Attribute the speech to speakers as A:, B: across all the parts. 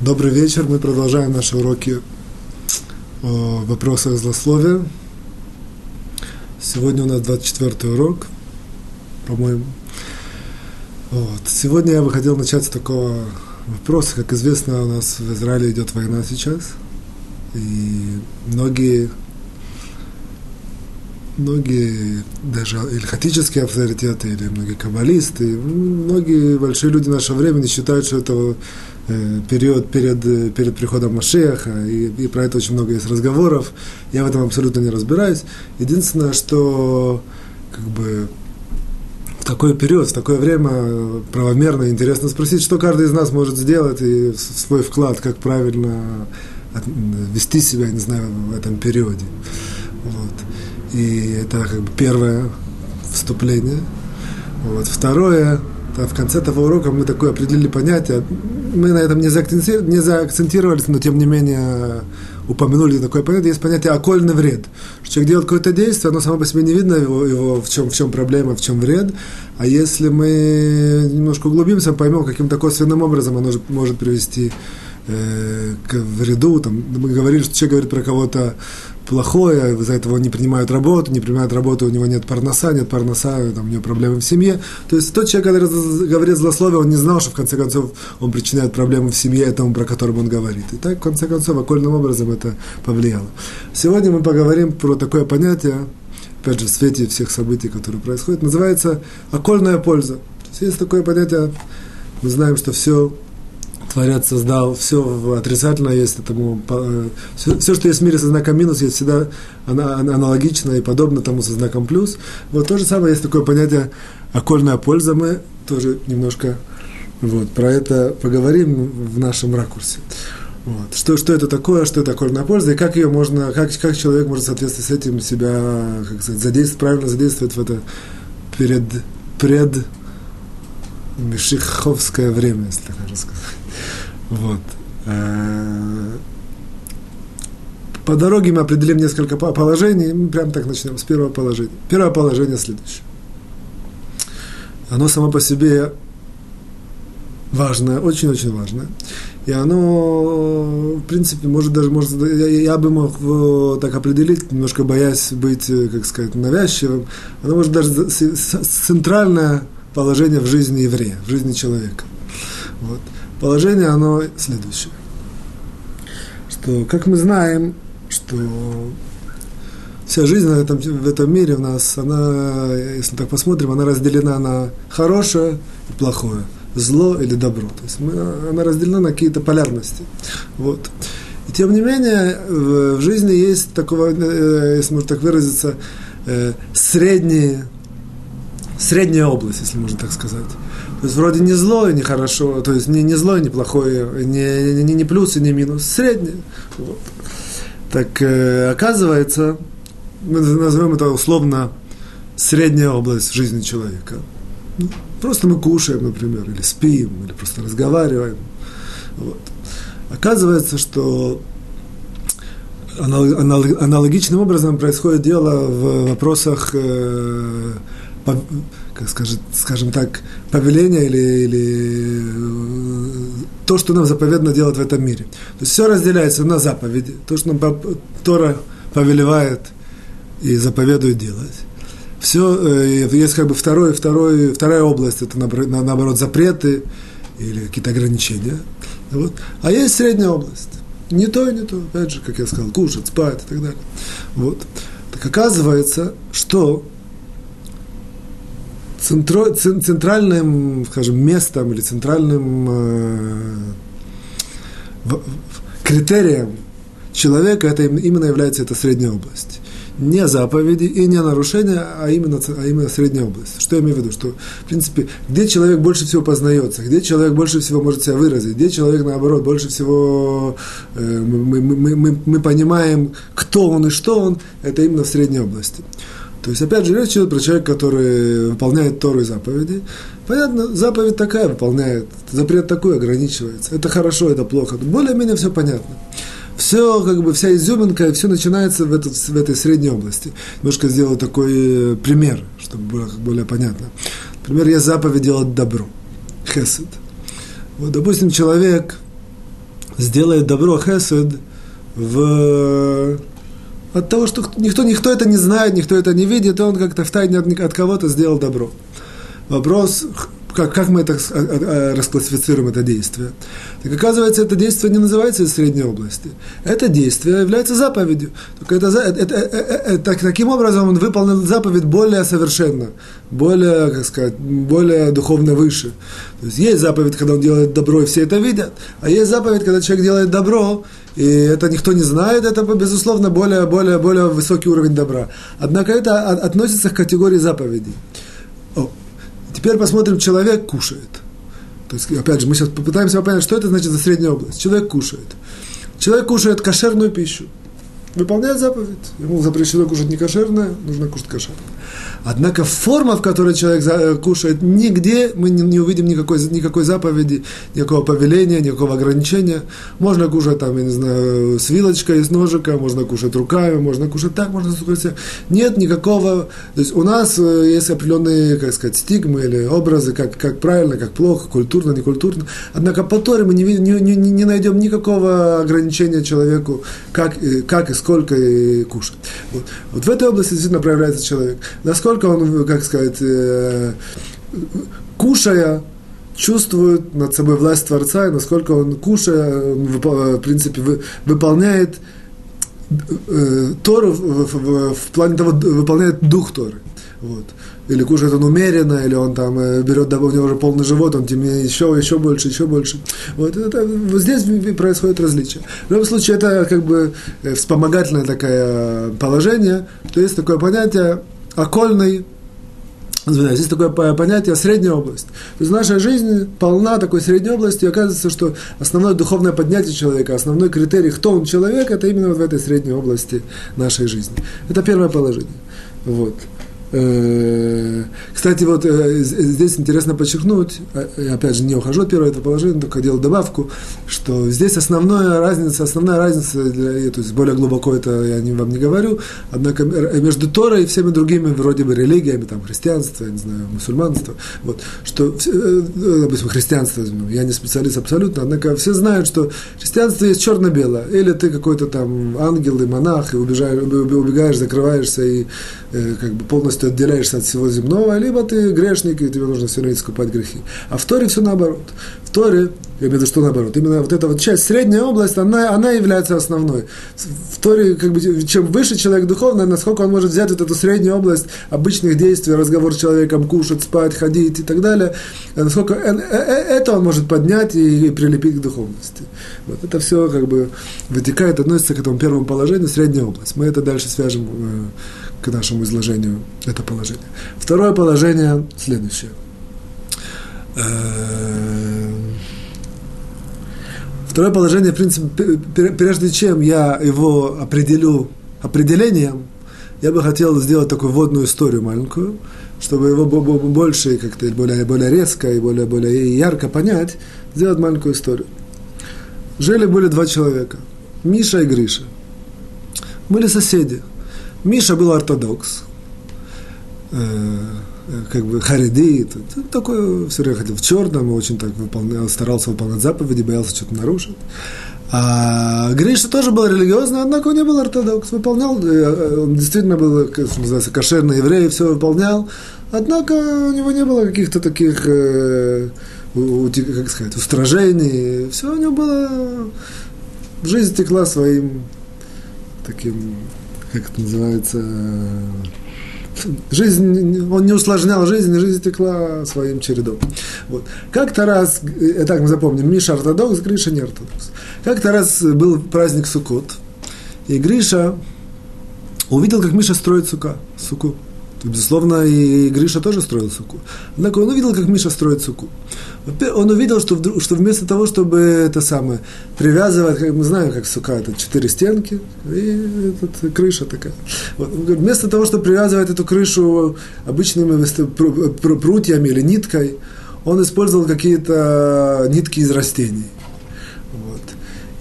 A: Добрый вечер. Мы продолжаем наши уроки о вопросах злословия. Сегодня у нас 24 урок, по-моему. Вот. Сегодня я бы хотел начать с такого вопроса. Как известно, у нас в Израиле идет война сейчас. И многие многие даже ильхатические авторитеты или многие каббалисты, многие большие люди нашего времени считают, что это э, период перед, перед приходом Машеха, и, и про это очень много есть разговоров. Я в этом абсолютно не разбираюсь. Единственное, что как бы в такой период, в такое время правомерно интересно спросить, что каждый из нас может сделать и свой вклад, как правильно вести себя, не знаю, в этом периоде. И это как бы первое вступление. Вот. Второе, в конце того урока мы такое определили понятие. Мы на этом не, заакцентировались, но тем не менее упомянули такое понятие. Есть понятие окольный вред. Что человек делает какое-то действие, оно само по себе не видно, его, его в, чем, в чем проблема, в чем вред. А если мы немножко углубимся, поймем, каким то косвенным образом оно может привести э, к вреду. Там, мы говорили, что человек говорит про кого-то плохое, из-за этого не принимают работу, не принимают работу, у него нет парноса, нет парноса, там, у него проблемы в семье. То есть тот человек, который говорит злословие, он не знал, что в конце концов он причиняет проблемы в семье этому, про которого он говорит. И так, в конце концов, окольным образом это повлияло. Сегодня мы поговорим про такое понятие, опять же, в свете всех событий, которые происходят, называется окольная польза. То есть, есть такое понятие, мы знаем, что все Творец создал все отрицательно есть этому, все, э, все, что есть в мире со знаком минус, есть всегда аналогично и подобно тому со знаком плюс. Вот то же самое есть такое понятие окольная польза. Мы тоже немножко вот, про это поговорим в нашем ракурсе. Вот. Что, что это такое, что это окольная польза, и как ее можно, как, как человек может в соответствии с этим себя, как сказать, задействовать, правильно задействовать в это перед, пред Мишиховское время, если так можно сказать. Вот. Э, по дороге мы определим несколько положений. Мы прямо так начнем с первого положения. Первое положение следующее. Оно само по себе важное, очень-очень важное. И оно, в принципе, может даже, может, я, я бы мог его так определить, немножко боясь быть, э, как сказать, навязчивым. Оно может даже центральное положение в жизни еврея, в жизни человека. Вот. Положение, оно следующее. Что, как мы знаем, что вся жизнь в этом, в этом мире у нас, она, если так посмотрим, она разделена на хорошее и плохое, зло или добро. То есть мы, она разделена на какие-то полярности. Вот. И тем не менее, в, в жизни есть такого, э, если можно так выразиться, э, средние, средняя область, если можно так сказать. То есть вроде не злое, не хорошо, то есть не, не злое, не плохое, не, не, не плюс и не минус, среднее. Вот. Так э, оказывается, мы назовем это условно средняя область жизни человека. Ну, просто мы кушаем, например, или спим, или просто разговариваем. Вот. Оказывается, что аналогичным образом происходит дело в вопросах э, как скажем, скажем так, повеление или, или э, то, что нам заповедно делать в этом мире. То есть все разделяется на заповеди, то, что нам Тора повелевает и заповедует делать. Все, э, есть как бы второй, второй, вторая область, это наоборот запреты или какие-то ограничения. Вот. А есть средняя область. Не то и не то, опять же, как я сказал, кушать, спать и так далее. Вот. Так оказывается, что центро, центральным, скажем, местом или центральным э, критерием человека это именно является эта средняя область. Не заповеди и не нарушения, а именно, а именно средняя область. Что я имею в виду? Что, в принципе, где человек больше всего познается, где человек больше всего может себя выразить, где человек, наоборот, больше всего э, мы, мы, мы, мы понимаем, кто он и что он, это именно в средней области. То есть, опять же, речь идет про человека, который выполняет Тору и заповеди. Понятно, заповедь такая выполняет, запрет такой ограничивается. Это хорошо, это плохо. Более-менее все понятно. Все, как бы, вся изюминка, все начинается в, этот, в этой средней области. Немножко сделаю такой э, пример, чтобы было более понятно. Например, я заповедь делать добро. Хесед. Вот, допустим, человек сделает добро хесед в от того, что никто, никто это не знает, никто это не видит, он как-то в тайне от кого-то сделал добро. Вопрос, как, как мы это а, а, а, расклассифицируем это действие? Так оказывается, это действие не называется из средней области. Это действие является заповедью. Только это, это, это, это, таким образом он выполнил заповедь более совершенно, более, как сказать, более духовно выше. То есть есть заповедь, когда он делает добро, и все это видят, а есть заповедь, когда человек делает добро, и это никто не знает, это, безусловно, более, более, более высокий уровень добра. Однако это относится к категории заповедей. Теперь посмотрим, человек кушает. То есть, опять же, мы сейчас попытаемся понять, что это значит за средняя область. Человек кушает. Человек кушает кошерную пищу. Выполняет заповедь. Ему запрещено кушать не кошерное, нужно кушать кошерное. Однако форма, в которой человек э, кушает, нигде мы не, увидим никакой, никакой заповеди, никакого повеления, никакого ограничения. Можно кушать там, я не знаю, с вилочкой, с ножика, можно кушать руками, можно кушать так, можно кушать Нет никакого... То есть у нас э, есть определенные, как сказать, стигмы или образы, как, как правильно, как плохо, культурно, некультурно. Однако по Торе мы не, не, не, не найдем никакого ограничения человеку, как, как и сколько и кушать. Вот. вот в этой области действительно проявляется человек. Насколько насколько он, как сказать, э, кушая, чувствует над собой власть Творца, и насколько он, кушая, он, в принципе, вы, выполняет э, Тору в, в, в плане того, выполняет дух Торы. Вот. Или кушает он умеренно, или он там э, берет, у него уже полный живот, он тем еще, еще больше, еще больше. Вот, это, вот здесь происходит различие. В любом случае, это как бы э, вспомогательное такое положение, то есть такое понятие окольный, извиняюсь, есть такое понятие средняя область. То есть наша жизнь полна такой средней области, и оказывается, что основное духовное поднятие человека, основной критерий, кто он человек, это именно вот в этой средней области нашей жизни. Это первое положение. Вот. Э, кстати, вот э, здесь интересно подчеркнуть, я опять же не ухожу от первого этого положения, только делаю добавку, что здесь основная разница, основная разница, для, то есть более глубоко это я не, вам не говорю, однако между Торой и всеми другими вроде бы религиями, там христианство, я не знаю, мусульманство, вот, что, э, допустим, христианство, я не специалист абсолютно, однако все знают, что христианство есть черно-белое, или ты какой-то там ангел и монах, и убегаешь, убегаешь закрываешься и как бы полностью ты отделяешься от всего земного, либо ты грешник, и тебе нужно все время искупать грехи. А в Торе все наоборот. Торе, я имею в виду, что наоборот, именно вот эта вот часть, средняя область, она, она является основной. В Торе, как бы, чем выше человек духовно, насколько он может взять вот эту среднюю область обычных действий, разговор с человеком, кушать, спать, ходить и так далее, насколько э, э, э, это он может поднять и, и прилепить к духовности. Вот это все как бы вытекает, относится к этому первому положению, средняя область. Мы это дальше свяжем к нашему изложению это положение. Второе положение следующее. Э, второе положение, в принципе, прежде чем я его определю определением, я бы хотел сделать такую вводную историю маленькую, чтобы его больше, как-то более, более резко и более, более ярко понять, сделать маленькую историю. Жили были два человека, Миша и Гриша. Были соседи – Миша был ортодокс, э, как бы хариды, такой все время ходил в черном, очень так выполнял, старался выполнять заповеди, боялся что-то нарушить. А Гриша тоже был религиозный, однако он не был ортодокс, выполнял, э, он действительно был, как называется, кошерный еврей, все выполнял, однако у него не было каких-то таких, как сказать, устражений, все у него было, жизнь текла своим таким как это называется, жизнь, он не усложнял жизнь, жизнь текла своим чередом. Вот. Как-то раз, э, так мы запомним, Миша ортодокс, Гриша не ортодокс. Как-то раз был праздник Сукот, и Гриша увидел, как Миша строит сука, суку. Безусловно, и Гриша тоже строил суку. Однако он увидел, как Миша строит суку. Он увидел, что, вдруг, что вместо того, чтобы это самое привязывать, как мы знаем, как сука, это четыре стенки и этот, крыша такая. Вот. Вместо того, чтобы привязывать эту крышу обычными прутьями или ниткой, он использовал какие-то нитки из растений.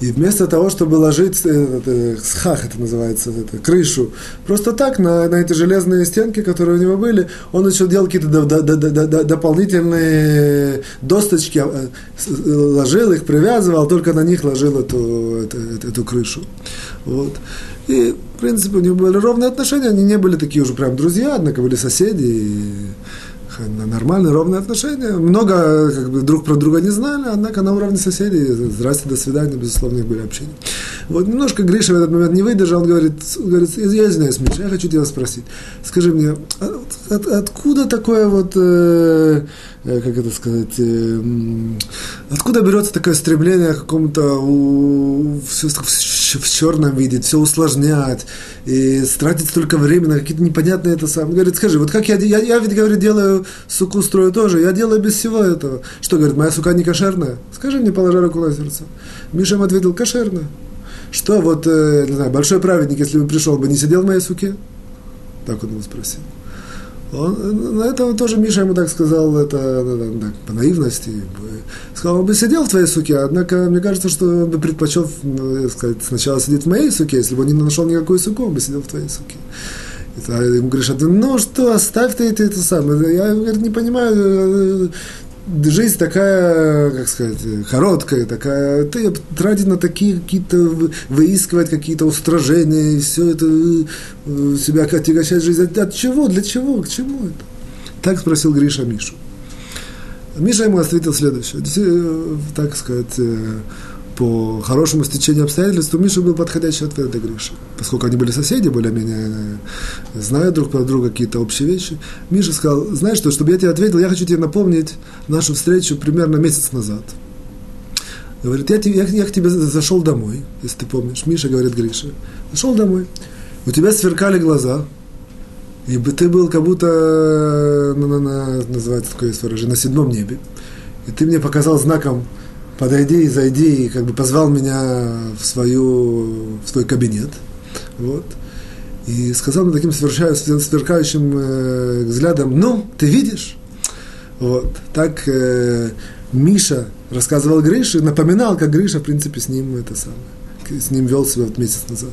A: И вместо того, чтобы ложить э, это, схах, это называется, это, крышу, просто так на, на эти железные стенки, которые у него были, он еще делал какие-то до, до, до, до, дополнительные досточки, э, ложил их, привязывал, только на них ложил эту, эту, эту крышу. Вот. И, в принципе, у них были ровные отношения, они не были такие уже прям друзья, однако были соседи. И нормальные, ровные отношения. Много как бы, друг про друга не знали, однако на уровне соседей, здрасте, до свидания, безусловно, их были общения. Вот немножко Гриша в этот момент не выдержал, он говорит, говорит я извиняюсь, Миша, я хочу тебя спросить. Скажи мне, от, от, откуда такое вот, э, э как это сказать, э, откуда берется такое стремление к какому-то у, все, в черном видеть, все усложнять, и тратить столько времени на какие-то непонятные это самое. Говорит, скажи, вот как я, я, я ведь, говорит, делаю суку строю тоже, я делаю без всего этого. Что, говорит, моя сука не кошерная? Скажи мне, положа руку на сердце. Миша ему ответил, кошерная. Что вот, э, не знаю, большой праведник, если бы пришел бы, не сидел в моей суке? Так он его спросил. Он, на это тоже Миша ему так сказал, это ну, так, по наивности. Сказал, он бы сидел в твоей суке, однако мне кажется, что он бы предпочел ну, сказать, сначала сидеть в моей суке, если бы он не нашел никакую суку, он бы сидел в твоей суке. Это, ему говоришь, а ты, ну что, оставь ты это, это самое. Я говорит, не понимаю, э, жизнь такая, как сказать, короткая, такая, ты тратить на такие какие-то, выискивать какие-то устражения, и все это э, себя отягощать жизнь. От, от чего, для чего, к чему это? Так спросил Гриша Мишу. Миша ему ответил следующее. Э, так сказать, э, по хорошему стечению обстоятельств, у Миши был подходящий ответ для Гриши. Поскольку они были соседи, более-менее э, знают друг про друга какие-то общие вещи, Миша сказал, знаешь что, чтобы я тебе ответил, я хочу тебе напомнить нашу встречу примерно месяц назад. Говорит, я, я, я к тебе зашел домой, если ты помнишь. Миша говорит Грише, зашел домой. У тебя сверкали глаза, и ты был как будто, э, на, на, на, называется такое выражение, на седьмом небе. И ты мне показал знаком подойди и зайди, и как бы позвал меня в, свою, в свой кабинет. Вот. И сказал мне таким сверкающим э, взглядом, ну, ты видишь? Вот. Так э, Миша рассказывал Грише, напоминал, как Гриша, в принципе, с ним это самое с ним вел себя вот месяц назад.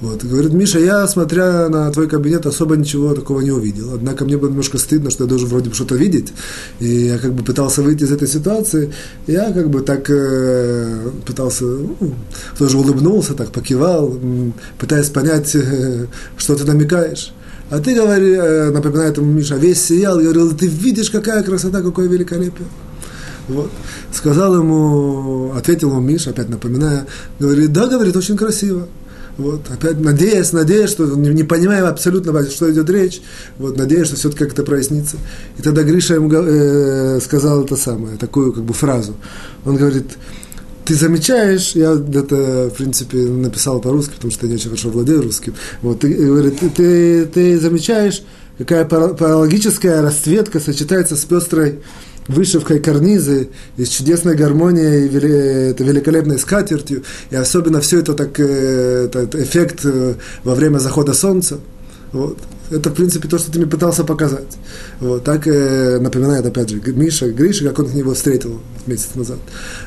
A: Вот. Говорит, Миша, я, смотря на твой кабинет, особо ничего такого не увидел. Однако мне было немножко стыдно, что я должен вроде бы что-то видеть. И я как бы пытался выйти из этой ситуации. Я как бы так э, пытался, ну, тоже улыбнулся, так покивал, пытаясь понять, э, что ты намекаешь. А ты, говори, э, напоминает ему Миша, весь сиял, говорил, ты видишь, какая красота, какое великолепие. Вот. Сказал ему, ответил ему Миша, опять напоминая, говорит, да, говорит, очень красиво. Вот, опять надеясь, надеясь, что не, не понимая абсолютно, что идет речь, вот, надеясь, что все-таки как-то прояснится. И тогда Гриша ему э, сказал это самое, такую как бы фразу. Он говорит, ты замечаешь, я это, в принципе, написал по-русски, потому что я не очень хорошо владею русским, вот, ты, говорит, ты, ты, ты замечаешь, какая паралогическая расцветка сочетается с пестрой вышивкой карнизы, и с чудесной гармонией, и это великолепной скатертью, и особенно все это так, э, этот эффект э, во время захода солнца. Вот. Это, в принципе, то, что ты мне пытался показать. Вот. Так э, напоминает, опять же, Миша, Гриша, как он к него встретил месяц назад.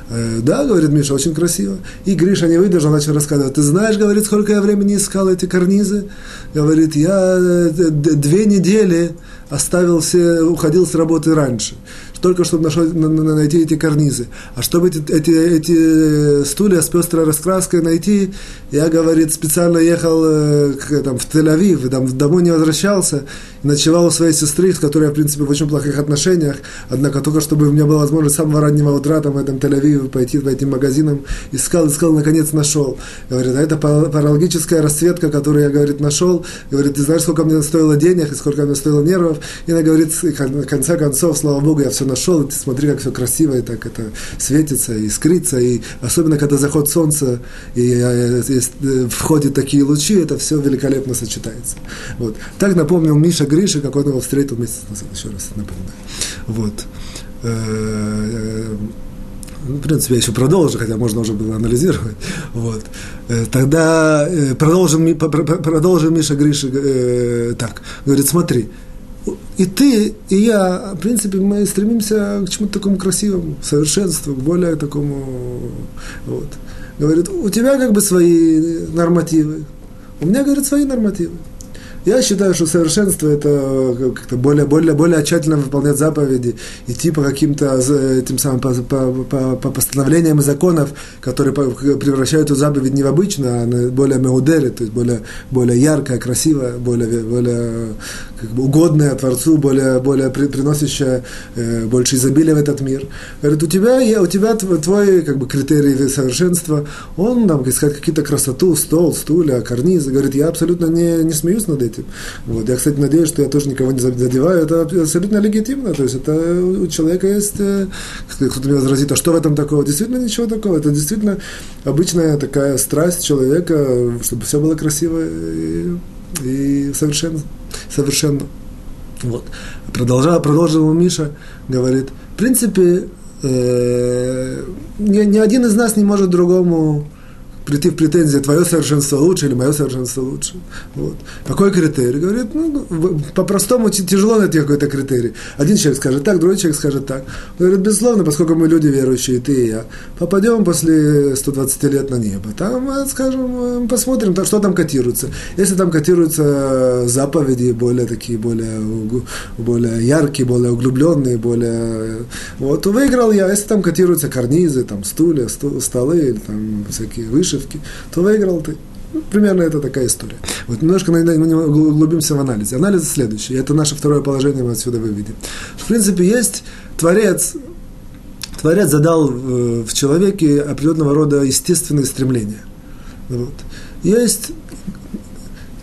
A: Э, да, говорит Миша, очень красиво. И Гриша не выдержал, начал рассказывать. Ты знаешь, говорит, сколько я времени искал эти карнизы? Говорит, я э, две недели оставил все, уходил с работы раньше только чтобы нашел, найти эти карнизы. А чтобы эти, эти, эти стулья с пестрой раскраской найти, я, говорит, специально ехал э, там, в Тель-Авив, там, домой не возвращался, ночевал у своей сестры, с которой я, в принципе, в очень плохих отношениях, однако только чтобы у меня была возможность с самого раннего утра там, в этом Тель-Авиве пойти по этим магазинам, искал, искал, наконец нашел. Говорит, а это паралогическая расцветка, которую я, говорит, нашел. Говорит, ты знаешь, сколько мне стоило денег и сколько мне стоило нервов? И она говорит, в конце концов, слава Богу, я все нашел, и ты смотри, как все красиво, и так это светится, и искрится, и особенно, когда заход солнца, и, и, э, и, и входят такие лучи, это все великолепно сочетается. Вот. Так напомнил Миша Гриша, как он его встретил месяц назад, еще раз напоминаю. Вот. Э, э, ну, в принципе, я еще продолжу, хотя можно уже было анализировать. Вот. Тогда продолжим, продолжим Миша Гриша так. Говорит, смотри, и ты, и я, в принципе, мы стремимся к чему-то такому красивому, совершенству, к более такому, вот. Говорит, у тебя как бы свои нормативы, у меня, говорит, свои нормативы. Я считаю, что совершенство это как-то более, более, более тщательно выполнять заповеди, идти по каким-то этим самым по, по, по, по постановлениям законов, которые превращают эту заповедь не в обычную, а на более меудери, то есть более, более яркая, красивая, более, более как бы угодная Творцу, более, более при, приносящая э, больше изобилия в этот мир. Говорит, у тебя, у тебя твой как бы, критерий совершенства, он там искать какие-то красоту, стол, стулья, карнизы. Говорит, я абсолютно не, не смеюсь над этим этим. Вот. Я, кстати, надеюсь, что я тоже никого не задеваю. Это абсолютно легитимно. То есть это у человека есть... Э, кто-то мне возразит, а что в этом такого? Действительно ничего такого. Это действительно обычная такая страсть человека, чтобы все было красиво и, и совершенно. совершенно. Вот. Продолжал, продолжил Миша, говорит, в принципе, э, ни, ни один из нас не может другому прийти в претензии, твое совершенство лучше или мое совершенство лучше. Вот. Какой критерий? Говорит, ну, по-простому тяжело найти какой-то критерий. Один человек скажет так, другой человек скажет так. Он говорит, безусловно, поскольку мы люди верующие, ты и я, попадем после 120 лет на небо. Там, э, скажем, э, посмотрим, что там котируется. Если там котируются заповеди более такие, более, более яркие, более углубленные, более... Вот, выиграл я. Если там котируются карнизы, там стулья, столы, там всякие выше вышивки, то выиграл ты. Ну, примерно это такая история. Вот немножко мы углубимся в анализ. Анализ следующий. Это наше второе положение, мы отсюда выведем. В принципе, есть Творец, Творец задал в человеке определенного рода естественные стремления. Вот. Есть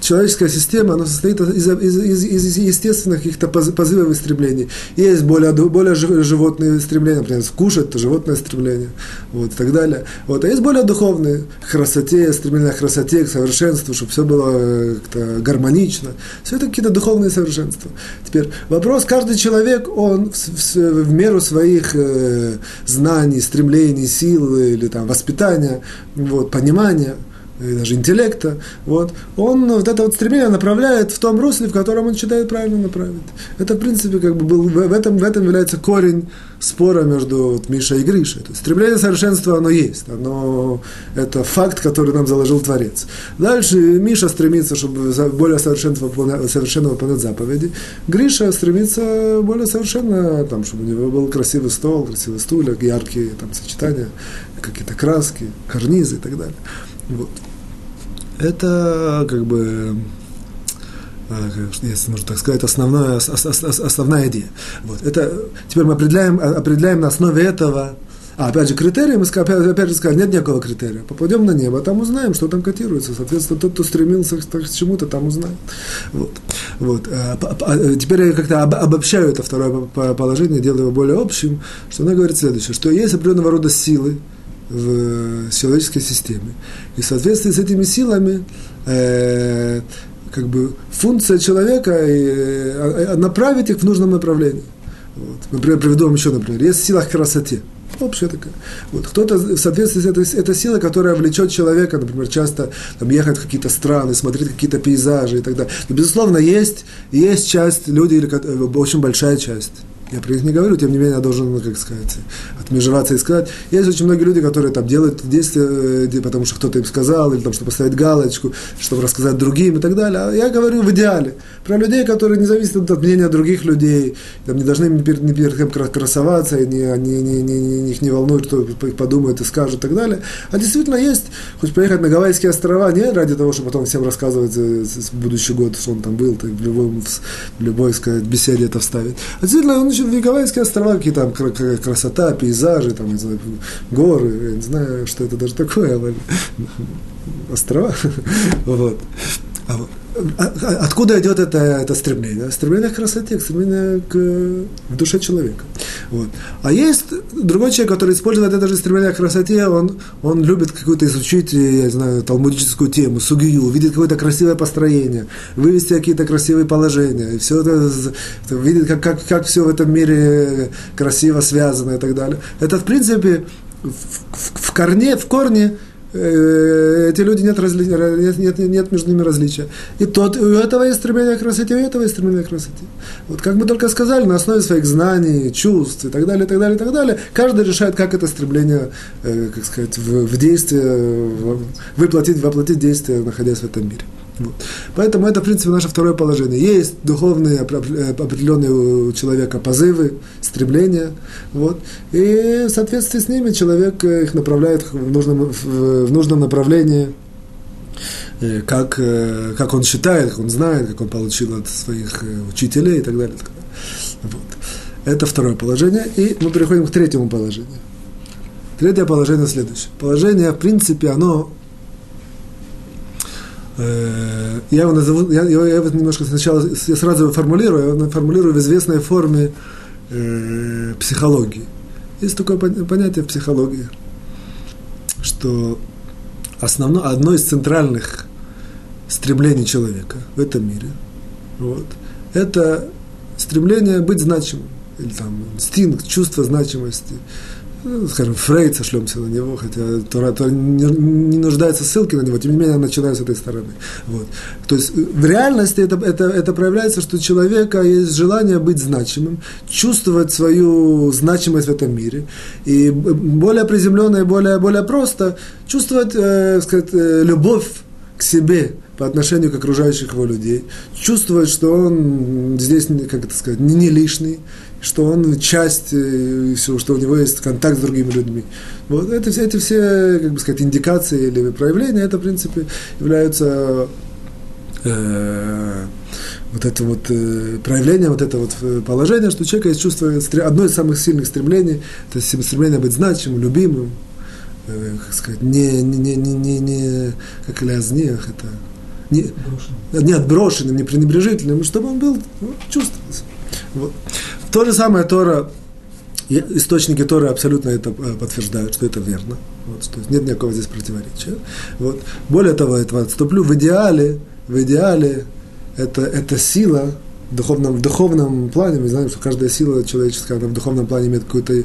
A: человеческая система, она состоит из, из, из, из естественных каких-то позывов и стремлений. Есть более, более животные стремления, например, кушать, это животное стремление, вот, и так далее. Вот. А есть более духовные, к красоте, стремление к красоте, к совершенству, чтобы все было э, как-то гармонично. Все это какие-то духовные совершенства. Теперь вопрос, каждый человек, он в, в, в меру своих э, знаний, стремлений, сил или там, воспитания, вот, понимания – и даже интеллекта, вот, он вот это вот стремление направляет в том русле, в котором он считает правильно направить. Это, в принципе, как бы был, в этом, в этом является корень спора между вот, Мишей и Гришей. То есть стремление совершенства, оно есть, оно, это факт, который нам заложил Творец. Дальше Миша стремится, чтобы более совершенно выполнять, совершенно выполнять заповеди. Гриша стремится более совершенно, там, чтобы у него был красивый стол, красивый стулья, яркие там, сочетания, какие-то краски, карнизы и так далее. Вот. Это как бы если можно так сказать, основная, основная идея. Вот. Это, теперь мы определяем, а, определяем на основе этого, а опять же, критерии, мы опять, же сказали, нет никакого критерия. Попадем на небо, там узнаем, что там котируется. Соответственно, тот, кто стремился к чему-то, там узнает. Вот. Вот. А, теперь я как-то обобщаю это второе положение, делаю его более общим, что она говорит следующее, что есть определенного рода силы, в человеческой системе. И в соответствии с этими силами э, как бы функция человека э, направить их в нужном направлении. Вот. Например, приведу вам еще, например, есть сила к красоте. Общая такая. Вот. Кто-то в соответствии с этой это сила, которая влечет человека, например, часто там, ехать в какие-то страны, смотреть какие-то пейзажи и так далее. Но, безусловно, есть, есть часть, люди, э, очень большая часть я про них не говорю, тем не менее, я должен, ну, как сказать, отмежеваться и сказать. Есть очень многие люди, которые там делают действия, э, потому что кто-то им сказал, или там, чтобы поставить галочку, чтобы рассказать другим и так далее. А я говорю в идеале. Про людей, которые не зависят от мнения других людей, там, не должны ни перед, ни перед кем красоваться, и не, не, не, не, их не волнует, кто подумает и скажет и так далее. А действительно есть, хоть поехать на Гавайские острова, не ради того, чтобы потом всем рассказывать будущий год, что он там был, так в любой, в любой сказать, беседе это вставить. А действительно, он еще Гавайские острова, какие там красота, пейзажи, там, не знаю, горы, я не знаю, что это даже такое, острова. Вот. А, а, а, откуда идет это, это стремление? Стремление к красоте, стремление к, в душе человека. Вот. А есть другой человек, который использует это же стремление к красоте, он, он любит какую-то изучить, я не знаю, талмудическую тему, сугию, видит какое-то красивое построение, вывести какие-то красивые положения, и все это, видит, как, как, как все в этом мире красиво связано и так далее. Это, в принципе, в, в, в корне, в корне эти люди нет, разли... нет, нет, нет между ними различия. И тот, у этого есть стремление к красоте, у этого есть стремление к красоте. Вот как мы только сказали, на основе своих знаний, чувств и так далее, и так далее, и так далее, каждый решает, как это стремление, э, как сказать, в, в действие, воплотить, воплотить действие, находясь в этом мире. Вот. Поэтому это, в принципе, наше второе положение. Есть духовные э, определенные у человека позывы, стремления. Вот. И в соответствии с ними человек э, их направляет в нужном, в нужном направлении, э, как, как он считает, как он знает, как он получил от своих учителей и так далее. Вот. Это второе положение. И мы переходим к третьему положению. Третье положение следующее. Положение, в принципе, оно я его назову, я, я, его немножко сначала, я сразу его формулирую, я формулирую в известной форме э, психологии. Есть такое понятие в психологии, что основно, одно из центральных стремлений человека в этом мире, вот, это стремление быть значимым, или там инстинкт, чувство значимости, скажем, Фрейд сошлемся на него, хотя Тора, Тора не, не нуждается ссылки на него, тем не менее, я начинаю с этой стороны. Вот. То есть в реальности это, это, это проявляется, что у человека есть желание быть значимым, чувствовать свою значимость в этом мире, и более приземленно и более, более просто чувствовать, э, сказать, э, любовь к себе, по отношению к окружающих его людей, чувствовать, что он здесь, как это сказать, не, не лишний, что он часть, э, все, что у него есть контакт с другими людьми. Вот это, эти все, как бы сказать, индикации или проявления, это, в принципе, являются э, вот это вот э, проявление вот это вот э, положение, что у человека есть одно из самых сильных стремлений, это стремление быть значимым, любимым, как сказать, не, не, не, не, не как лязнех, это не, не отброшенным, не пренебрежительным, чтобы он был, ну, чувствовался. Вот. То же самое Тора, источники Торы абсолютно это э, подтверждают, что это верно. Вот, что нет никакого здесь противоречия. Вот. Более того, этого отступлю, в идеале, в идеале это, это сила, духовном, в духовном плане мы знаем, что каждая сила человеческая, она в духовном плане имеет какое-то, э,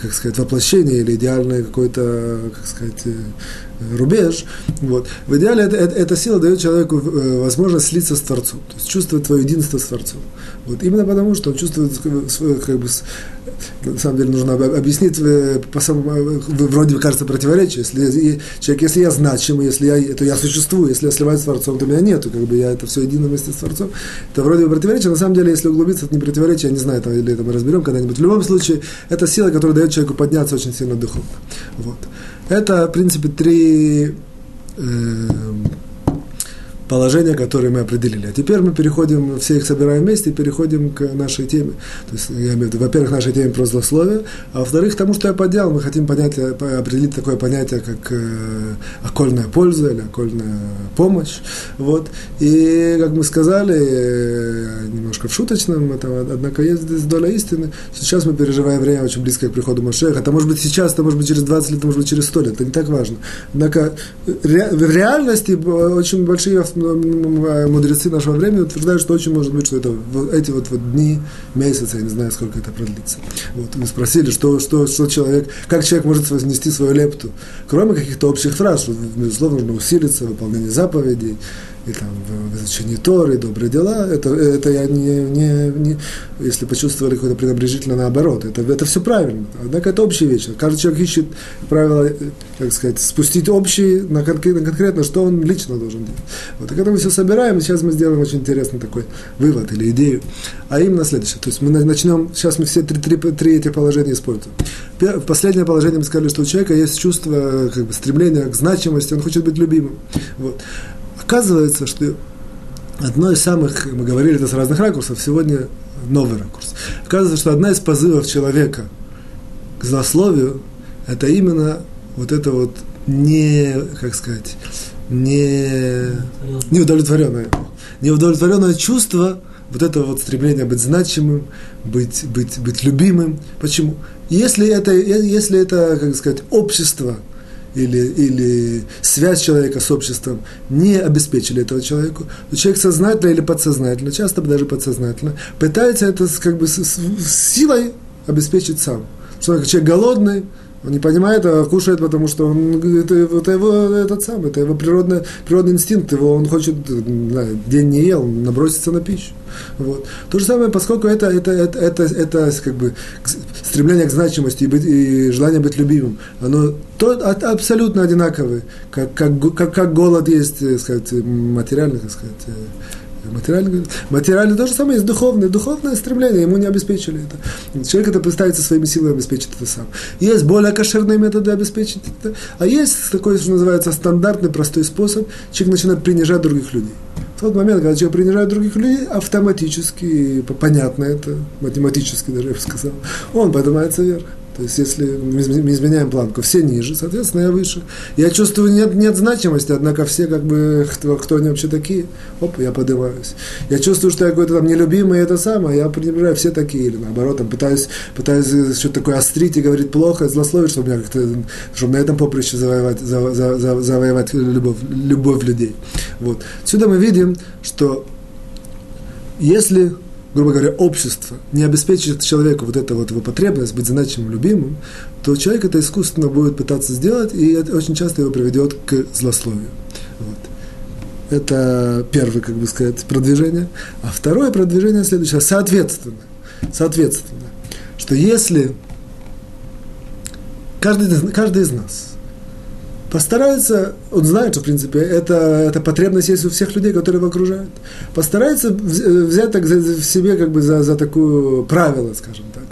A: как сказать, воплощение или идеальное какое-то, как сказать, э, рубеж. Вот. В идеале это, это, эта сила дает человеку э, возможность слиться с Творцом, то есть чувствовать твое единство с Творцом. Вот. Именно потому, что он чувствует свое, как бы, на самом деле нужно объяснить э, по самому, э, вроде кажется противоречие. Если человек, если я значимый, если я, то я существую, если я сливаюсь с Творцом, то меня нету, как бы я это все едино вместе с Творцом. Это вроде бы противоречие, на самом деле, если углубиться, это не противоречие, я не знаю, это, или это мы разберем когда-нибудь. В любом случае, это сила, которая дает человеку подняться очень сильно духовно. Вот. Это, в принципе, три э, положения, которые мы определили. А теперь мы переходим, все их собираем вместе и переходим к нашей теме. То есть, я имею в виду, во-первых, нашей теме про злословие, а во-вторых, тому, что я поднял, мы хотим понять, определить такое понятие, как э, окольная польза или окольная помощь. Вот. И, как мы сказали, э, немножко в шуточном, это, однако есть здесь доля истины. Сейчас мы переживаем время очень близкое к приходу Машеха. Это может быть сейчас, это может быть через 20 лет, это может быть через 100 лет, это не так важно. Однако ре, в реальности очень большие мудрецы нашего времени утверждают, что очень может быть, что это эти вот, вот дни, месяцы, я не знаю, сколько это продлится. Вот, мы спросили, что, что, что человек, как человек может вознести свою лепту, кроме каких-то общих фраз, что, безусловно, нужно усилиться в выполнении заповедей, и там в изучении Торы, добрые дела, это, это я не, не, не если почувствовали какое-то пренебрежительно наоборот, это, это все правильно. Однако это общая вещь. Каждый человек ищет правила, как сказать, спустить общий на, конкретно, конкретно, что он лично должен делать. Вот, и когда мы все собираем, сейчас мы сделаем очень интересный такой вывод или идею. А именно следующее. То есть мы начнем, сейчас мы все три, три, три эти положения используем. Последнее положение мы сказали, что у человека есть чувство, как бы, стремление к значимости, он хочет быть любимым. Вот. Оказывается, что одно из самых, мы говорили это с разных ракурсов, сегодня новый ракурс. Оказывается, что одна из позывов человека к злословию – это именно вот это вот не, как сказать, не, неудовлетворенное, неудовлетворенное чувство, вот это вот стремление быть значимым, быть, быть, быть любимым. Почему? Если это, если это, как сказать, общество – или, или связь человека с обществом не обеспечили этого человеку, то человек сознательно или подсознательно, часто даже подсознательно, пытается это как бы с, с, с силой обеспечить сам. Что человек голодный, Он не понимает, а кушает, потому что он, это, это его этот самый, это его природный, природный инстинкт, его он хочет, день не ел, наброситься на пищу. Вот. То же самое, поскольку это, это, это, это, это как бы стремление к значимости и, быть, и желание быть любимым, оно то, абсолютно одинаковое, как, как, как, как голод есть, так сказать, материальный, так сказать, Материально, материально то же самое, есть духовное. Духовное стремление, ему не обеспечили это. Человек это пытается своими силами обеспечить это сам. Есть более кошерные методы обеспечить это, а есть такой, что называется, стандартный, простой способ. Человек начинает принижать других людей. В тот момент, когда человек принижает других людей, автоматически, понятно это, математически даже я бы сказал, он поднимается вверх. То есть, если мы изменяем планку, все ниже, соответственно, я выше. Я чувствую, нет, нет значимости, однако все, как бы, кто, кто они вообще такие, оп, я поднимаюсь. Я чувствую, что я какой-то там нелюбимый, это самое, я пренебрегаю, все такие, или наоборот, там, пытаюсь, пытаюсь что-то такое острить и говорить плохо, злословить, чтобы, меня как-то, чтобы на этом поприще завоевать, за, за, за, завоевать любовь, любовь людей. Вот. Сюда мы видим, что если грубо говоря, общество не обеспечит человеку вот эту вот его потребность быть значимым, любимым, то человек это искусственно будет пытаться сделать, и это очень часто его приведет к злословию. Вот. Это первое, как бы сказать, продвижение. А второе продвижение следующее. Соответственно, соответственно, что если каждый, каждый из нас постарается, он знает, что, в принципе, это, это потребность есть у всех людей, которые его окружают, постарается взять так в себе как бы за, за такое правило, скажем так,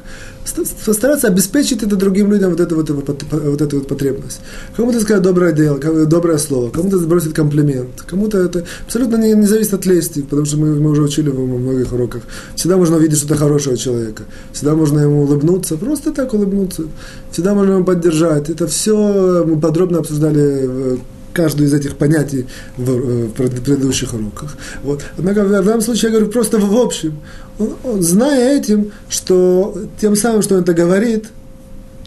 A: постараться обеспечить это другим людям, вот эту вот, вот эту вот потребность. Кому-то сказать доброе дело, доброе слово, кому-то сбросить комплимент, кому-то это абсолютно не, не зависит от лести, потому что мы, мы уже учили в многих уроках. Всегда можно увидеть что-то хорошего человека, всегда можно ему улыбнуться, просто так улыбнуться, всегда можно ему поддержать. Это все мы подробно обсуждали каждую из этих понятий в, в предыдущих уроках. Вот. Однако в данном случае я говорю просто в общем. Он, он, зная этим, что тем самым, что он это говорит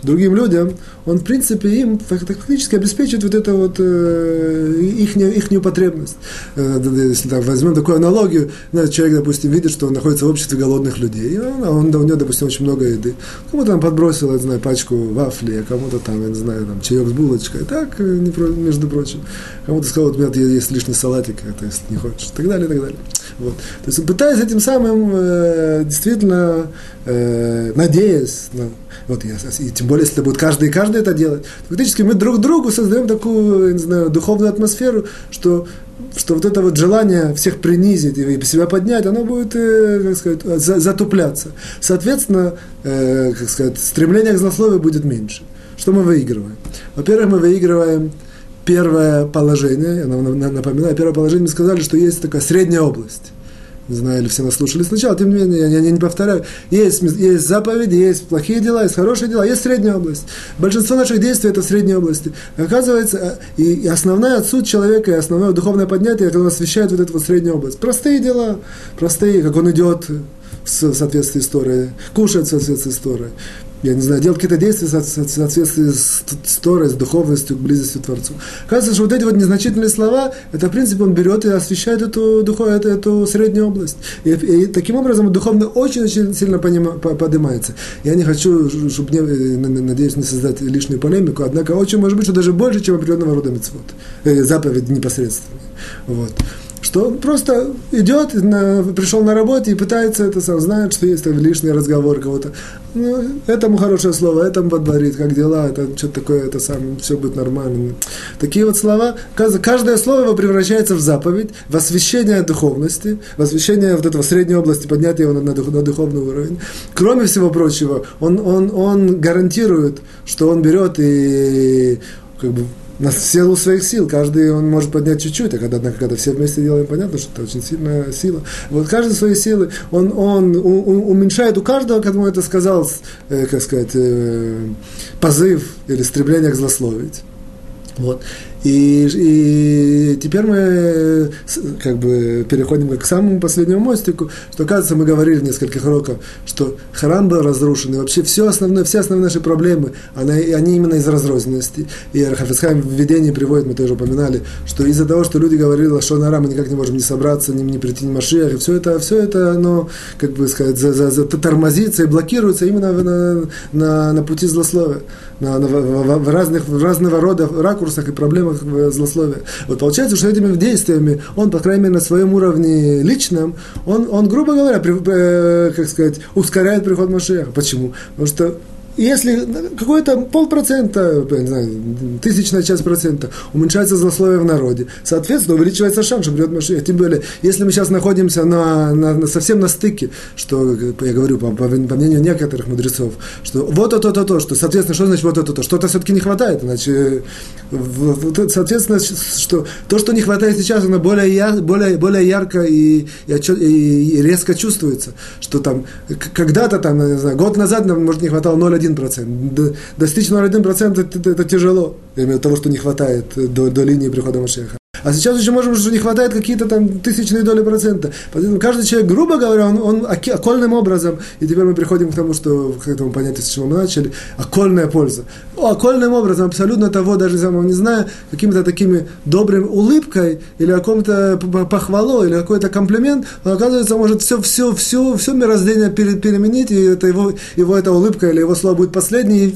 A: другим людям, он, в принципе, им фактически обеспечивает вот эту вот э, их, ихнюю потребность. Э, если так, возьмем такую аналогию, знаете, человек, допустим, видит, что он находится в обществе голодных людей, и он, он, у него, допустим, очень много еды. Кому-то там подбросил, я знаю, пачку вафли, а кому-то там, я не знаю, там, чаек с булочкой, так, э, между прочим. Кому-то сказал, вот у меня есть лишний салатик, это если не хочешь, и так далее, и так далее. Вот. То есть, пытаясь этим самым, э, действительно, э, надеясь, на, вот я, и тем более, если это будет каждый и каждый это делать, фактически мы друг другу создаем такую, не знаю, духовную атмосферу, что что вот это вот желание всех принизить и себя поднять, оно будет, э, как сказать, затупляться. Соответственно, э, как сказать, стремление к злословию будет меньше. Что мы выигрываем? Во-первых, мы выигрываем первое положение, я напоминаю, первое положение мы сказали, что есть такая средняя область не знаю, или все нас слушали сначала, тем не менее, я, я не повторяю. Есть, есть заповеди, есть плохие дела, есть хорошие дела, есть средняя область. Большинство наших действий – это средние области. Оказывается, и основная суть человека, и основное духовное поднятие, это он освещает вот эту вот среднюю область. Простые дела, простые, как он идет в соответствии с Торой, кушает в соответствии с Торой, я не знаю, делать какие-то действия в соответствии с, с Торой, с духовностью, близостью к Творцу. Кажется, что вот эти вот незначительные слова, это, в принципе, он берет и освещает эту, духов, эту, эту среднюю область. И, и таким образом духовно очень-очень сильно понима, поднимается. Я не хочу, чтобы, не, надеюсь, не создать лишнюю полемику, однако очень может быть, что даже больше, чем определенного рода мецвод, э, заповедь непосредственно. Вот что он просто идет, на, пришел на работу и пытается это сам, знает, что есть там лишний разговор кого-то. Ну, этому хорошее слово, этому подборит, как дела, это что-то такое, это сам, все будет нормально. Такие вот слова, каждое слово его превращается в заповедь, в освящение духовности, в освящение вот этого средней области, поднятие его на, на, на духовный уровень. Кроме всего прочего, он, он, он гарантирует, что он берет и как бы на силу своих сил. Каждый он может поднять чуть-чуть, а когда, когда все вместе делаем, понятно, что это очень сильная сила. Вот каждый свои силы, он, он, он уменьшает у каждого, как ему это сказал, э, как сказать, э, позыв или стремление к злословить. Вот. И, и теперь мы как бы переходим к самому последнему мостику, что, кажется, мы говорили в нескольких уроках, что храм был разрушен, и вообще все основное, все основные наши проблемы, они, они именно из разрозненности. И Хафицхайм в введении приводит, мы тоже упоминали, что из-за того, что люди говорили, что на мы никак не можем не собраться, не, не прийти ни Машиях, и все это, все это, оно, как бы сказать, за, за, за, тормозится и блокируется именно на, на, на пути злословия на, на, в, в, разных, в разного рода ракурсах и проблемах злословия. Вот получается, что этими действиями он, по крайней мере, на своем уровне личном, он, он грубо говоря, при, э, как сказать, ускоряет приход Машеха. Почему? Потому что если какой-то полпроцента, не знаю, тысячная часть процента уменьшается злословие в народе, соответственно, увеличивается шанс, что придет Машиах. Тем более, если мы сейчас находимся на, на, на, совсем на стыке, что, я говорю, по, по, по мнению некоторых мудрецов, что вот то, то, то, то, что, соответственно, что значит вот это, то, что-то все-таки не хватает, иначе, соответственно, что то, что не хватает сейчас, оно более, яр, более, более ярко и, и, и резко чувствуется, что там когда-то, там, не знаю, год назад нам, может, не хватало 0,1 1%. Достичь 0,1% это, это, тяжело, именно того, что не хватает до, до линии прихода Машеха. А сейчас еще можем, что не хватает какие-то там тысячные доли процента. Поэтому каждый человек, грубо говоря, он, он окольным образом, и теперь мы приходим к тому, что, к этому понятию, с чего мы начали, окольная польза. О, окольным образом, абсолютно того, даже самого не знаю, какими-то такими добрым улыбкой, или каком-то похвалой, или какой-то комплимент, он, оказывается, может все, все, все, все мироздание переменить, и это его, его эта улыбка или его слово будет последней, и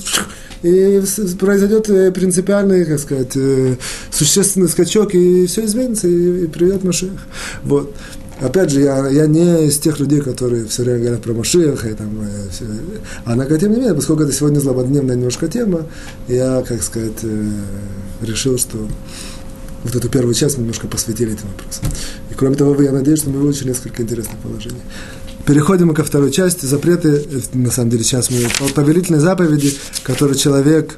A: и произойдет э, принципиальный, как сказать, э, существенный скачок, и все изменится, и, и придет Машех. Вот. Опять же, я, я не из тех людей, которые все время говорят про Машеха, и там, э, все. однако, тем не менее, поскольку это сегодня злободневная немножко тема, я, как сказать, решил, что вот эту первую часть мы немножко посвятили этим вопросам. И кроме того, я надеюсь, что мы выучили несколько интересных положений. Переходим мы ко второй части. Запреты, на самом деле, сейчас мы повелительные заповеди, которые человек